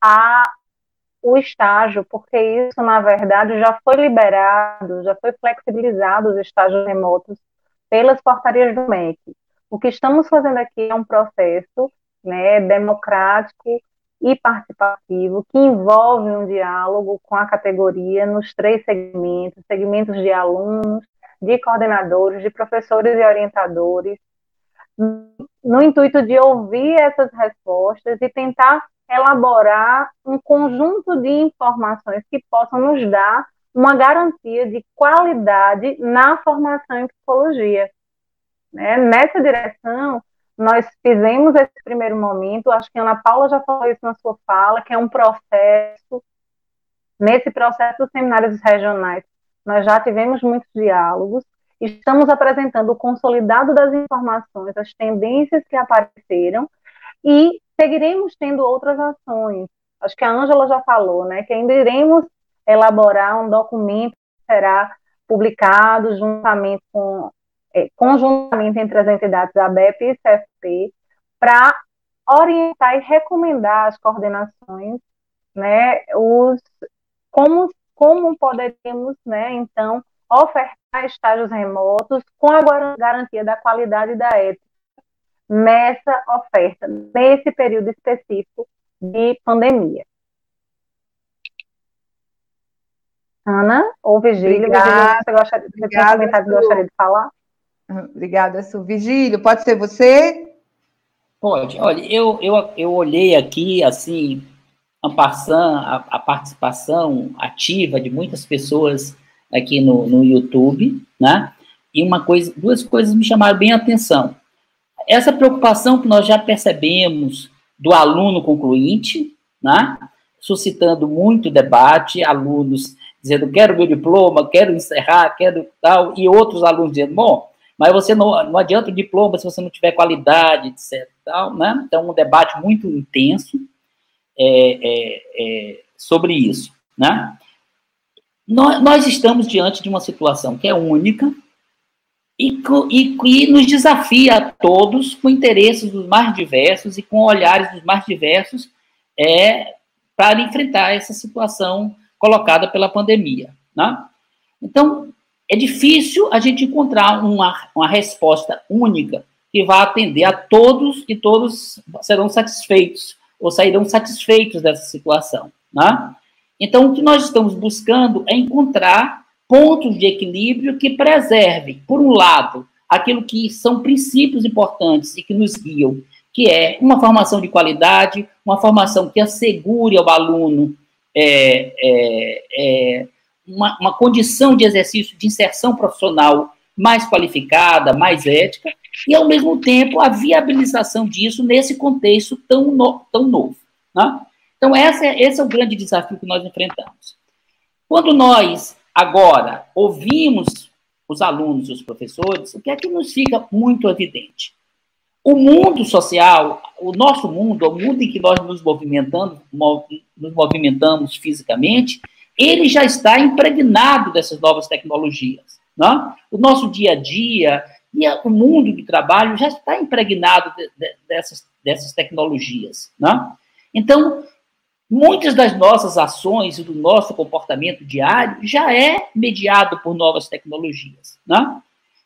a, o estágio, porque isso, na verdade, já foi liberado, já foi flexibilizado os estágios remotos pelas portarias do MEC. O que estamos fazendo aqui é um processo né, democrático e participativo que envolve um diálogo com a categoria nos três segmentos, segmentos de alunos, de coordenadores, de professores e orientadores, no intuito de ouvir essas respostas e tentar elaborar um conjunto de informações que possam nos dar uma garantia de qualidade na formação em psicologia. Né? Nessa direção, nós fizemos esse primeiro momento, acho que a Ana Paula já falou isso na sua fala, que é um processo, nesse processo dos seminários regionais, nós já tivemos muitos diálogos, Estamos apresentando o consolidado das informações, as tendências que apareceram e seguiremos tendo outras ações. Acho que a Ângela já falou, né, que ainda iremos elaborar um documento que será publicado juntamente com é, conjuntamente entre as entidades da BEP e CFP para orientar e recomendar as coordenações, né, os como como poderíamos, né, então ofertar estágios remotos com a garantia da qualidade da ética nessa oferta, nesse período específico de pandemia. Ana ou Vigílio, Obrigada, você gostaria, obrigada, comentário que gostaria de falar? Obrigada, Su. Vigílio, pode ser você? Pode. Olha, eu, eu, eu olhei aqui, assim, a, a participação ativa de muitas pessoas aqui no, no YouTube, né? E uma coisa, duas coisas me chamaram bem a atenção. Essa preocupação que nós já percebemos do aluno concluinte, né? Suscitando muito debate, alunos dizendo quero meu diploma, quero encerrar, quero tal, e outros alunos dizendo, bom, Mas você não, não adianta o diploma se você não tiver qualidade, etc. Tal, né? Então, um debate muito intenso é, é, é, sobre isso. Né? Nós, nós, estamos diante de uma situação que é única e, que nos desafia a todos com interesses dos mais diversos e com olhares dos mais diversos é, para enfrentar essa situação colocada pela pandemia. Né? Então, é difícil a gente encontrar uma, uma resposta única que vá atender a todos e todos serão satisfeitos ou sairão satisfeitos dessa situação. Né? Então, o que nós estamos buscando é encontrar pontos de equilíbrio que preservem, por um lado, aquilo que são princípios importantes e que nos guiam, que é uma formação de qualidade, uma formação que assegure ao aluno é, é, é, uma, uma condição de exercício de inserção profissional mais qualificada, mais ética, e, ao mesmo tempo, a viabilização disso nesse contexto tão, no, tão novo. Né? Então, essa, é, esse é o grande desafio que nós enfrentamos. Quando nós, agora, ouvimos os alunos e os professores, o que é que nos fica muito evidente? O mundo social, o nosso mundo, o mundo em que nós nos movimentamos, nos movimentamos fisicamente, ele já está impregnado dessas novas tecnologias. Né? O nosso dia a dia e o mundo do trabalho já está impregnado de, de, dessas, dessas tecnologias. Né? Então, muitas das nossas ações e do nosso comportamento diário já é mediado por novas tecnologias. Né?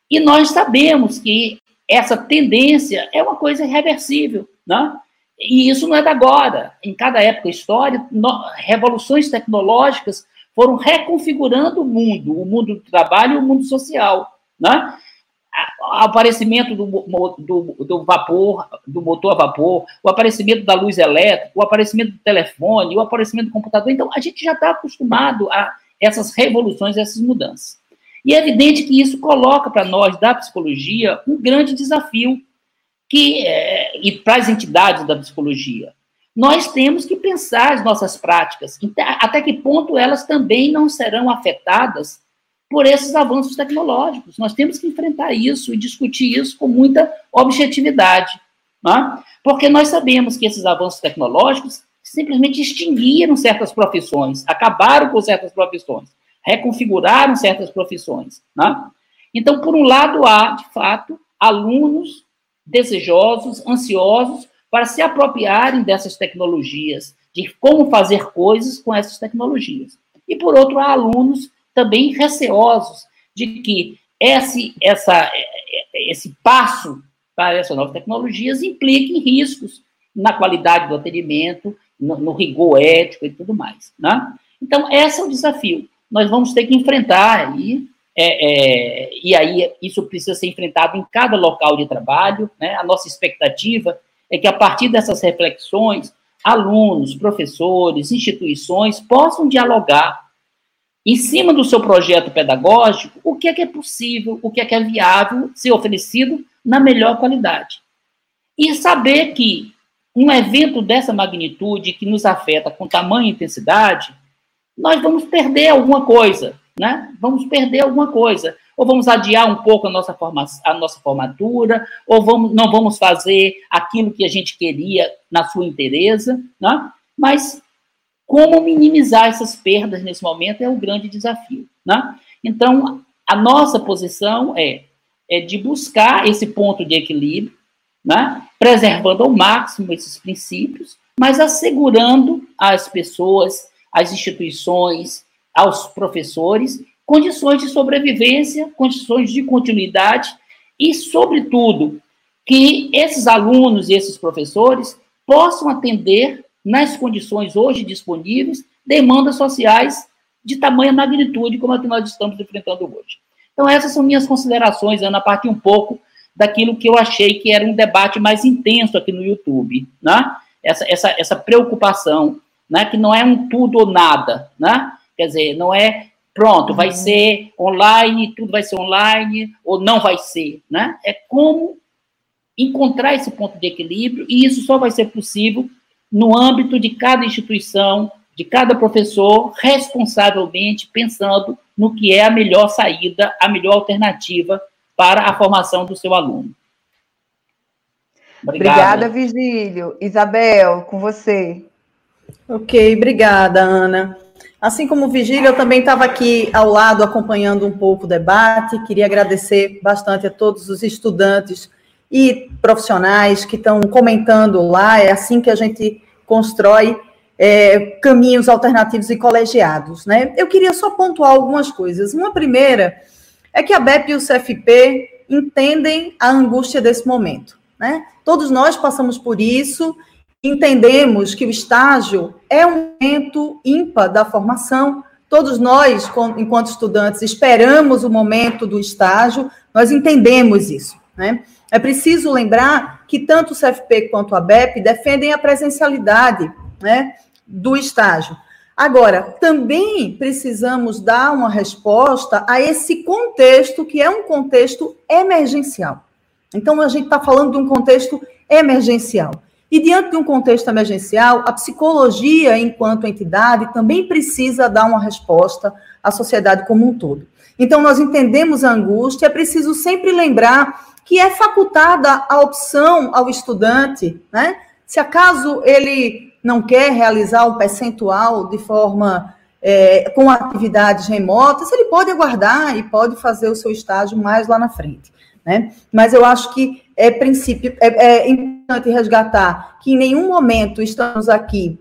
E nós sabemos que essa tendência é uma coisa irreversível. Né? E isso não é da agora. Em cada época histórica, revoluções tecnológicas foram reconfigurando o mundo, o mundo do trabalho e o mundo social. Né? O aparecimento do, do, do, vapor, do motor a vapor, o aparecimento da luz elétrica, o aparecimento do telefone, o aparecimento do computador. Então, a gente já está acostumado a essas revoluções, essas mudanças. E é evidente que isso coloca para nós, da psicologia, um grande desafio que, é, e para as entidades da psicologia. Nós temos que pensar as nossas práticas, até que ponto elas também não serão afetadas por esses avanços tecnológicos. Nós temos que enfrentar isso e discutir isso com muita objetividade, né? porque nós sabemos que esses avanços tecnológicos simplesmente extinguiram certas profissões, acabaram com certas profissões, reconfiguraram certas profissões. Né? Então, por um lado, há, de fato, alunos desejosos, ansiosos para se apropriarem dessas tecnologias, de como fazer coisas com essas tecnologias. E, por outro, há alunos também receosos de que esse, essa, esse passo para essas novas tecnologias implique riscos na qualidade do atendimento, no, no rigor ético e tudo mais. Né? Então, esse é o desafio. Nós vamos ter que enfrentar aí é, é, e aí isso precisa ser enfrentado em cada local de trabalho. Né? A nossa expectativa é que, a partir dessas reflexões, alunos, professores, instituições possam dialogar em cima do seu projeto pedagógico o que é que é possível, o que é que é viável ser oferecido na melhor qualidade. E saber que um evento dessa magnitude que nos afeta com tamanha intensidade, nós vamos perder alguma coisa, né? Vamos perder alguma coisa. Ou vamos adiar um pouco a nossa, forma, a nossa formatura, ou vamos, não vamos fazer aquilo que a gente queria na sua interesa, né? Mas como minimizar essas perdas nesse momento é o grande desafio, né? Então, a nossa posição é, é de buscar esse ponto de equilíbrio, né? preservando ao máximo esses princípios, mas assegurando às pessoas, às instituições, aos professores condições de sobrevivência, condições de continuidade e, sobretudo, que esses alunos e esses professores possam atender, nas condições hoje disponíveis, demandas sociais de tamanha magnitude como a que nós estamos enfrentando hoje. Então, essas são minhas considerações, Ana, a partir um pouco daquilo que eu achei que era um debate mais intenso aqui no YouTube, né? Essa, essa, essa preocupação, né? Que não é um tudo ou nada, né? Quer dizer, não é pronto, vai uhum. ser online, tudo vai ser online, ou não vai ser, né? É como encontrar esse ponto de equilíbrio, e isso só vai ser possível no âmbito de cada instituição, de cada professor, responsavelmente pensando no que é a melhor saída, a melhor alternativa para a formação do seu aluno. Obrigado. Obrigada, Vigílio. Isabel, com você. Ok, obrigada, Ana. Assim como o Vigílio, eu também estava aqui ao lado acompanhando um pouco o debate. Queria agradecer bastante a todos os estudantes e profissionais que estão comentando lá. É assim que a gente constrói é, caminhos alternativos e colegiados. Né? Eu queria só pontuar algumas coisas. Uma primeira é que a BEP e o CFP entendem a angústia desse momento. Né? Todos nós passamos por isso, entendemos que o estágio é um momento ímpar da formação. Todos nós, enquanto estudantes, esperamos o momento do estágio, nós entendemos isso. Né? É preciso lembrar que tanto o CFP quanto a BEP defendem a presencialidade né, do estágio. Agora, também precisamos dar uma resposta a esse contexto, que é um contexto emergencial. Então, a gente está falando de um contexto emergencial. E diante de um contexto emergencial, a psicologia, enquanto entidade, também precisa dar uma resposta à sociedade como um todo. Então, nós entendemos a angústia, é preciso sempre lembrar que é facultada a opção ao estudante, né? Se acaso ele não quer realizar o percentual de forma é, com atividades remotas, ele pode aguardar e pode fazer o seu estágio mais lá na frente. Né? Mas eu acho que é princípio é, é importante resgatar que em nenhum momento estamos aqui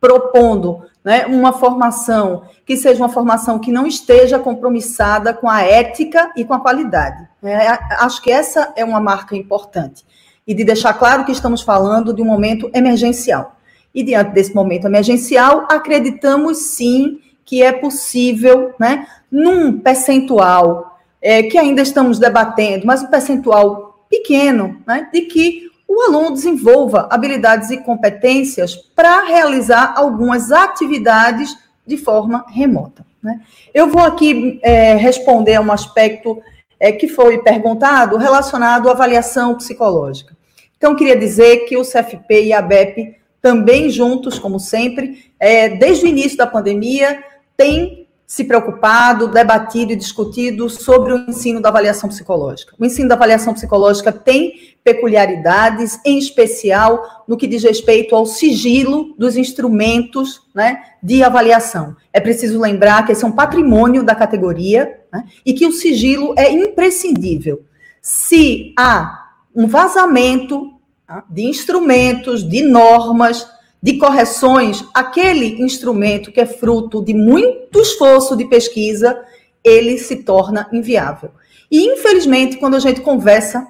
propondo né, uma formação que seja uma formação que não esteja compromissada com a ética e com a qualidade. É, acho que essa é uma marca importante. E de deixar claro que estamos falando de um momento emergencial. E diante desse momento emergencial, acreditamos sim que é possível, né, num percentual é, que ainda estamos debatendo, mas um percentual pequeno, né, de que o aluno desenvolva habilidades e competências para realizar algumas atividades de forma remota. Né? Eu vou aqui é, responder a um aspecto é, que foi perguntado relacionado à avaliação psicológica. Então, queria dizer que o CFP e a BEP, também juntos, como sempre, é, desde o início da pandemia, têm se preocupado, debatido e discutido sobre o ensino da avaliação psicológica. O ensino da avaliação psicológica tem peculiaridades, em especial no que diz respeito ao sigilo dos instrumentos né, de avaliação. É preciso lembrar que esse é um patrimônio da categoria né, e que o sigilo é imprescindível. Se há um vazamento tá, de instrumentos, de normas, de correções, aquele instrumento que é fruto de muito esforço de pesquisa, ele se torna inviável. E, infelizmente, quando a gente conversa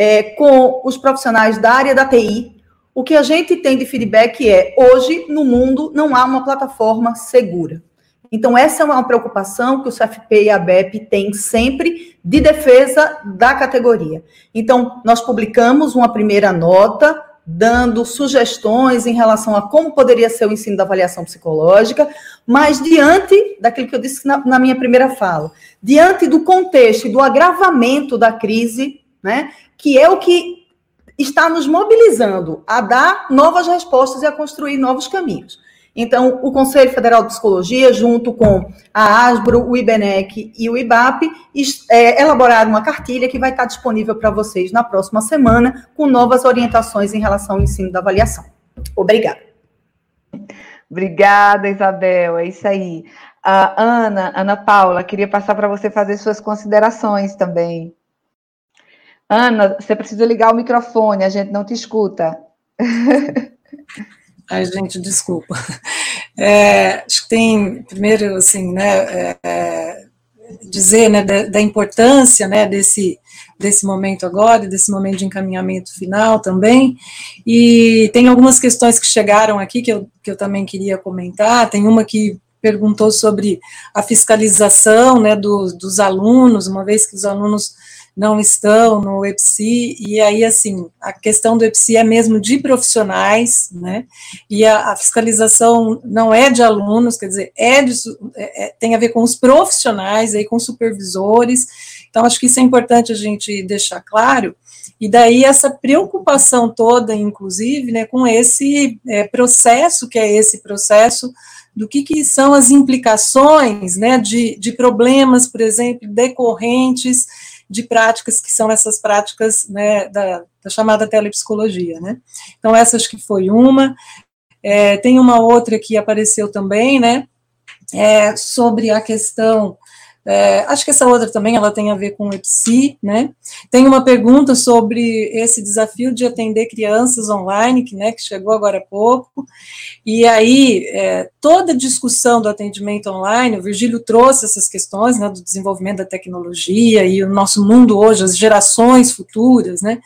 é, com os profissionais da área da TI, o que a gente tem de feedback é: hoje, no mundo, não há uma plataforma segura. Então, essa é uma preocupação que o CFP e a BEP têm sempre de defesa da categoria. Então, nós publicamos uma primeira nota dando sugestões em relação a como poderia ser o ensino da avaliação psicológica, mas diante daquilo que eu disse na, na minha primeira fala, diante do contexto e do agravamento da crise, né, que é o que está nos mobilizando a dar novas respostas e a construir novos caminhos. Então, o Conselho Federal de Psicologia, junto com a ASBRO, o IBNEC e o IBAP, é, elaboraram uma cartilha que vai estar disponível para vocês na próxima semana, com novas orientações em relação ao ensino da avaliação. Obrigada. Obrigada, Isabel. É isso aí. Uh, Ana, Ana Paula, queria passar para você fazer suas considerações também. Ana, você precisa ligar o microfone, a gente não te escuta. Ai, gente, desculpa. É, acho que tem, primeiro, assim, né, é, dizer, né, da, da, importância, né, desse, desse momento agora, desse momento de encaminhamento final também, e tem algumas questões que chegaram aqui que eu, que eu também queria comentar, tem uma que perguntou sobre a fiscalização, né, do, dos alunos, uma vez que os alunos não estão no EPSI, e aí, assim, a questão do EPSI é mesmo de profissionais, né, e a, a fiscalização não é de alunos, quer dizer, é, de, é, é tem a ver com os profissionais, aí com supervisores, então acho que isso é importante a gente deixar claro, e daí essa preocupação toda, inclusive, né, com esse é, processo, que é esse processo do que, que são as implicações, né, de, de problemas, por exemplo, decorrentes de práticas que são essas práticas né, da, da chamada telepsicologia. Né? Então, essa acho que foi uma. É, tem uma outra que apareceu também, né, é, sobre a questão é, acho que essa outra também ela tem a ver com o EPSI, né? Tem uma pergunta sobre esse desafio de atender crianças online, que, né, que chegou agora há pouco. E aí, é, toda a discussão do atendimento online, o Virgílio trouxe essas questões né, do desenvolvimento da tecnologia e o nosso mundo hoje, as gerações futuras, né?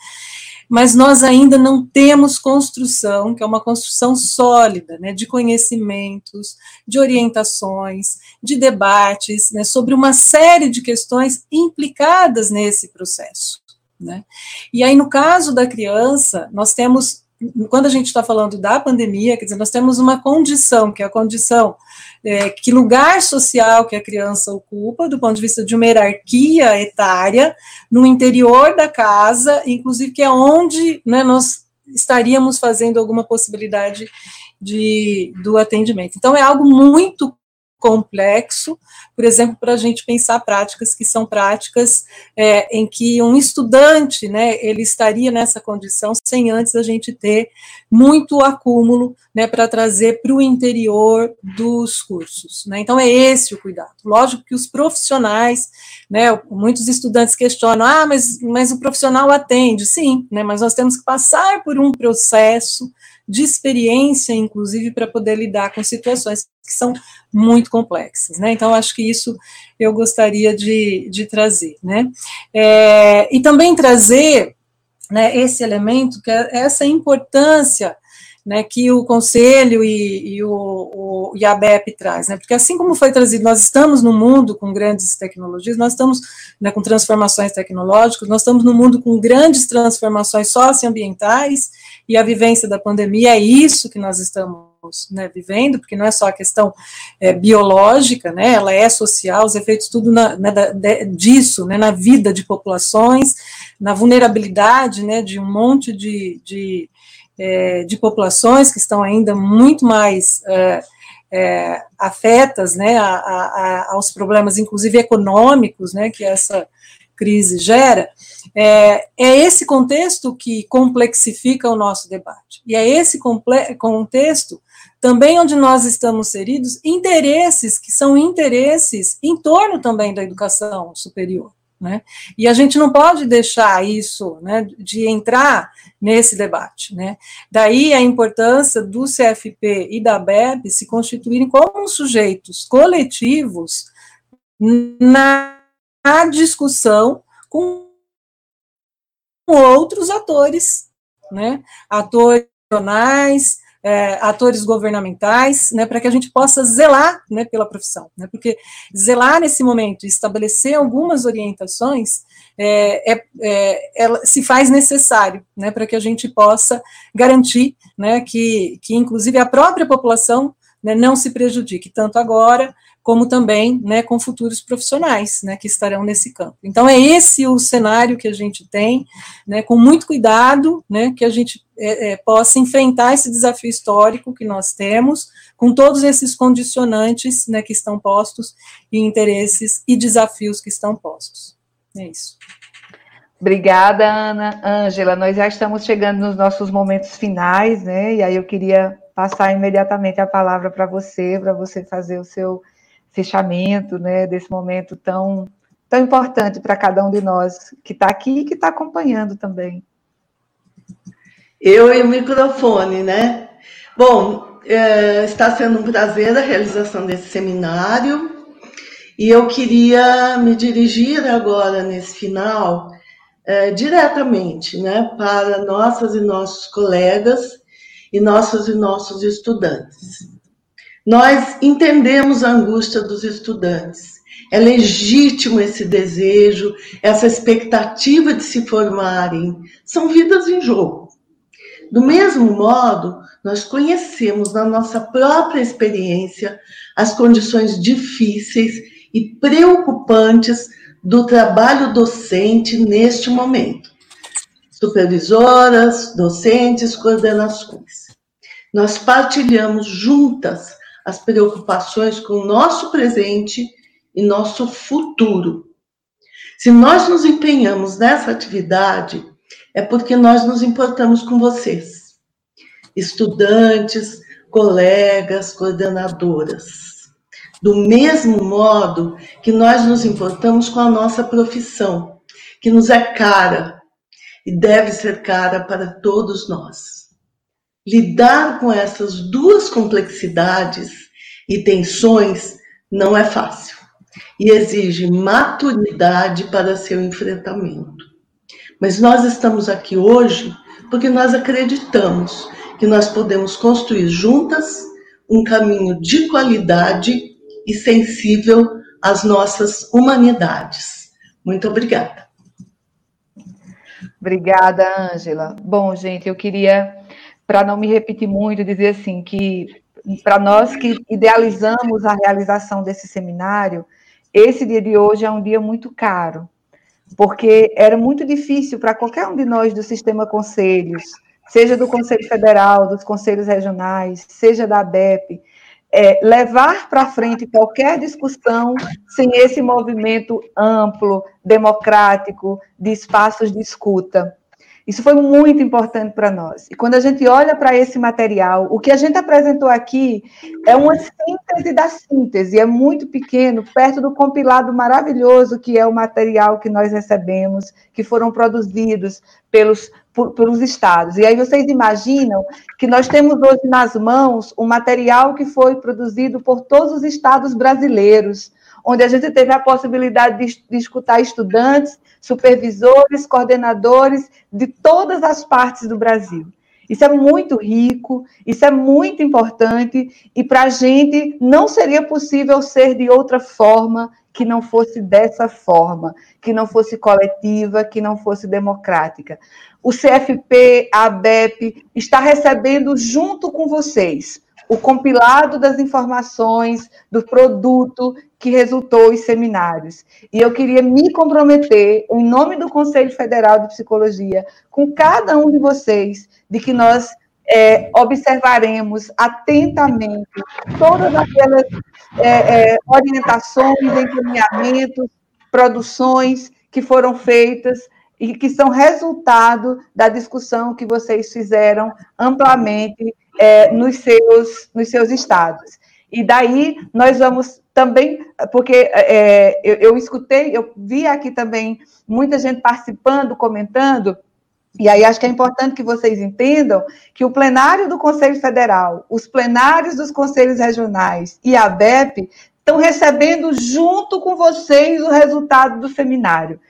Mas nós ainda não temos construção, que é uma construção sólida, né, de conhecimentos, de orientações, de debates, né, sobre uma série de questões implicadas nesse processo. Né. E aí, no caso da criança, nós temos quando a gente está falando da pandemia, quer dizer, nós temos uma condição, que é a condição é, que lugar social que a criança ocupa, do ponto de vista de uma hierarquia etária, no interior da casa, inclusive que é onde né, nós estaríamos fazendo alguma possibilidade de, do atendimento. Então, é algo muito complexo, por exemplo, para a gente pensar práticas que são práticas é, em que um estudante, né, ele estaria nessa condição sem antes a gente ter muito acúmulo, né, para trazer para o interior dos cursos, né, então é esse o cuidado. Lógico que os profissionais, né, muitos estudantes questionam, ah, mas, mas o profissional atende, sim, né, mas nós temos que passar por um processo de experiência, inclusive, para poder lidar com situações que são muito complexas, né? Então, acho que isso eu gostaria de, de trazer, né? É, e também trazer né, esse elemento, que é essa importância né, que o Conselho e, e, o, o, e a BEP traz, né, porque assim como foi trazido, nós estamos no mundo com grandes tecnologias, nós estamos né, com transformações tecnológicas, nós estamos no mundo com grandes transformações socioambientais, e a vivência da pandemia é isso que nós estamos né, vivendo, porque não é só a questão é, biológica, né, ela é social, os efeitos tudo na, né, da, de, disso, né, na vida de populações, na vulnerabilidade, né, de um monte de, de é, de populações que estão ainda muito mais é, é, afetas né, a, a, aos problemas, inclusive econômicos, né, que essa crise gera, é, é esse contexto que complexifica o nosso debate. E é esse contexto também onde nós estamos inseridos interesses que são interesses em torno também da educação superior. Né? E a gente não pode deixar isso, né, de entrar nesse debate. Né? Daí a importância do CFP e da BEP se constituírem como sujeitos coletivos na discussão com outros atores, né? atores nacionais, é, atores governamentais, né, para que a gente possa zelar né, pela profissão, né, porque zelar nesse momento, estabelecer algumas orientações, é, é, é, ela se faz necessário, né, para que a gente possa garantir, né, que, que inclusive a própria população né, não se prejudique, tanto agora como também né, com futuros profissionais né, que estarão nesse campo. Então, é esse o cenário que a gente tem, né, com muito cuidado, né, que a gente é, é, possa enfrentar esse desafio histórico que nós temos, com todos esses condicionantes né, que estão postos, e interesses e desafios que estão postos. É isso. Obrigada, Ana. Ângela, nós já estamos chegando nos nossos momentos finais, né? E aí eu queria passar imediatamente a palavra para você, para você fazer o seu fechamento né, desse momento tão, tão importante para cada um de nós que está aqui e que está acompanhando também. Eu e o microfone, né? Bom, é, está sendo um prazer a realização desse seminário e eu queria me dirigir agora nesse final é, diretamente, né, para nossas e nossos colegas e nossos e nossos estudantes. Nós entendemos a angústia dos estudantes. É legítimo esse desejo, essa expectativa de se formarem. São vidas em jogo. Do mesmo modo, nós conhecemos na nossa própria experiência as condições difíceis e preocupantes do trabalho docente neste momento. Supervisoras, docentes, coordenações. Nós partilhamos juntas as preocupações com o nosso presente e nosso futuro. Se nós nos empenhamos nessa atividade, é porque nós nos importamos com vocês, estudantes, colegas, coordenadoras. Do mesmo modo que nós nos importamos com a nossa profissão, que nos é cara e deve ser cara para todos nós. Lidar com essas duas complexidades e tensões não é fácil e exige maturidade para seu enfrentamento. Mas nós estamos aqui hoje porque nós acreditamos que nós podemos construir juntas um caminho de qualidade e sensível às nossas humanidades. Muito obrigada. Obrigada, Ângela. Bom, gente, eu queria, para não me repetir muito, dizer assim que para nós que idealizamos a realização desse seminário, esse dia de hoje é um dia muito caro, porque era muito difícil para qualquer um de nós do sistema conselhos, seja do Conselho Federal, dos conselhos regionais, seja da ABEP, é, levar para frente qualquer discussão sem esse movimento amplo, democrático, de espaços de escuta. Isso foi muito importante para nós. E quando a gente olha para esse material, o que a gente apresentou aqui é uma síntese da síntese, é muito pequeno, perto do compilado maravilhoso que é o material que nós recebemos, que foram produzidos pelos, por, pelos estados. E aí vocês imaginam que nós temos hoje nas mãos um material que foi produzido por todos os estados brasileiros, onde a gente teve a possibilidade de, de escutar estudantes, supervisores, coordenadores de todas as partes do Brasil. Isso é muito rico, isso é muito importante, e para a gente não seria possível ser de outra forma que não fosse dessa forma, que não fosse coletiva, que não fosse democrática. O CFP, a ABEP, está recebendo junto com vocês o compilado das informações do produto que resultou em seminários. E eu queria me comprometer, em nome do Conselho Federal de Psicologia, com cada um de vocês, de que nós é, observaremos atentamente todas aquelas é, é, orientações, encaminhamentos, produções que foram feitas e que são resultado da discussão que vocês fizeram amplamente é, nos, seus, nos seus estados. E daí nós vamos também, porque é, eu, eu escutei, eu vi aqui também muita gente participando, comentando, e aí acho que é importante que vocês entendam que o plenário do Conselho Federal, os plenários dos conselhos regionais e a BEP estão recebendo junto com vocês o resultado do seminário.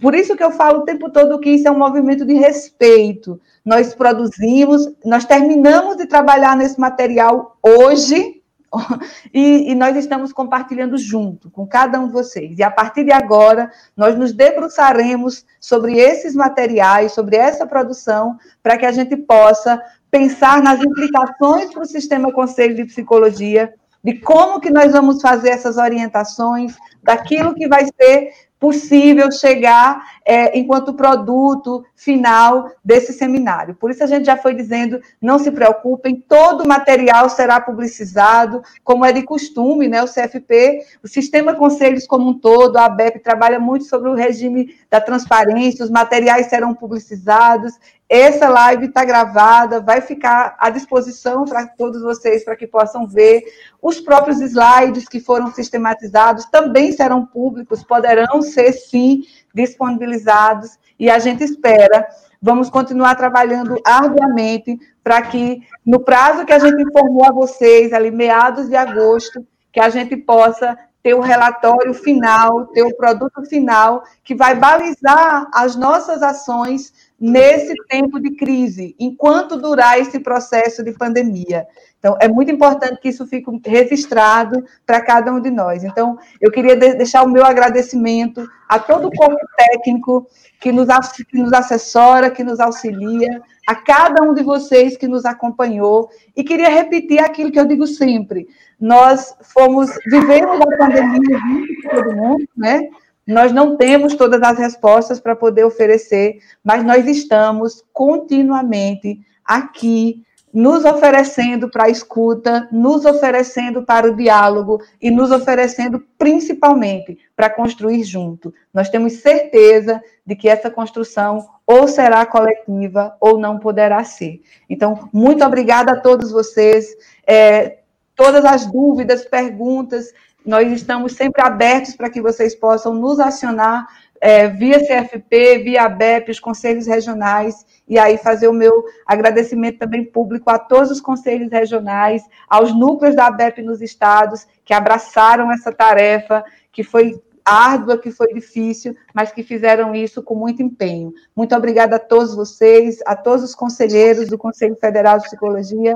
Por isso que eu falo o tempo todo que isso é um movimento de respeito. Nós produzimos, nós terminamos de trabalhar nesse material hoje, e, e, nós estamos compartilhando junto com cada um de vocês. E a partir de agora, nós nos debruçaremos sobre esses materiais, sobre essa produção, para que a gente possa pensar nas implicações para o sistema Conselho de Psicologia, de como que nós vamos fazer essas orientações, daquilo que vai ser possível chegar é, enquanto produto final desse seminário. Por isso a gente já foi dizendo, não se preocupem, todo o material será publicizado, como é de costume, né? O CFP, o Sistema Conselhos como um todo, a ABEP trabalha muito sobre o regime da transparência, os materiais serão publicizados, essa live está gravada, vai ficar à disposição para todos vocês, para que possam ver. Os próprios slides que foram sistematizados também serão públicos, poderão ser, sim, disponibilizados. E a gente espera, vamos continuar trabalhando arduamente para que, no prazo que a gente informou a vocês, ali meados de agosto, que a gente possa ter o relatório final, ter o produto final, que vai balizar as nossas ações nesse tempo de crise, enquanto durar esse processo de pandemia. Então, é muito importante que isso fique registrado para cada um de nós. Então, eu queria deixar o meu agradecimento a todo o corpo técnico que nos, que nos assessora, que nos auxilia, a cada um de vocês que nos acompanhou, e queria repetir aquilo que eu digo sempre: nós fomos, vivemos a pandemia junto com todo mundo, né? Nós não temos todas as respostas para poder oferecer, mas nós estamos continuamente aqui nos oferecendo para a escuta, nos oferecendo para o diálogo e nos oferecendo principalmente para construir junto. Nós temos certeza de que essa construção ou será coletiva ou não poderá ser. Então, muito obrigada a todos vocês. É, todas as dúvidas, perguntas, nós estamos sempre abertos para que vocês possam nos acionar é, via CFP, via ABEP, os conselhos regionais, e aí fazer o meu agradecimento também público a todos os conselhos regionais, aos núcleos da ABEP nos estados, que abraçaram essa tarefa, que foi árdua, que foi difícil, mas que fizeram isso com muito empenho. Muito obrigada a todos vocês, a todos os conselheiros do Conselho Federal de Psicologia,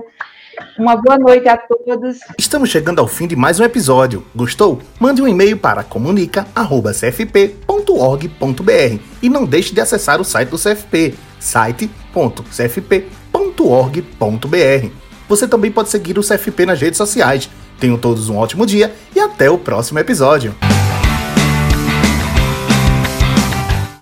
uma boa noite a todos. Estamos chegando ao fim de mais um episódio. Gostou? Mande um e-mail para comunica@cfp.org.br e não deixe de acessar o site do CFP, site.cfp.org.br. Você também pode seguir o CFP nas redes sociais. Tenham todos um ótimo dia e até o próximo episódio.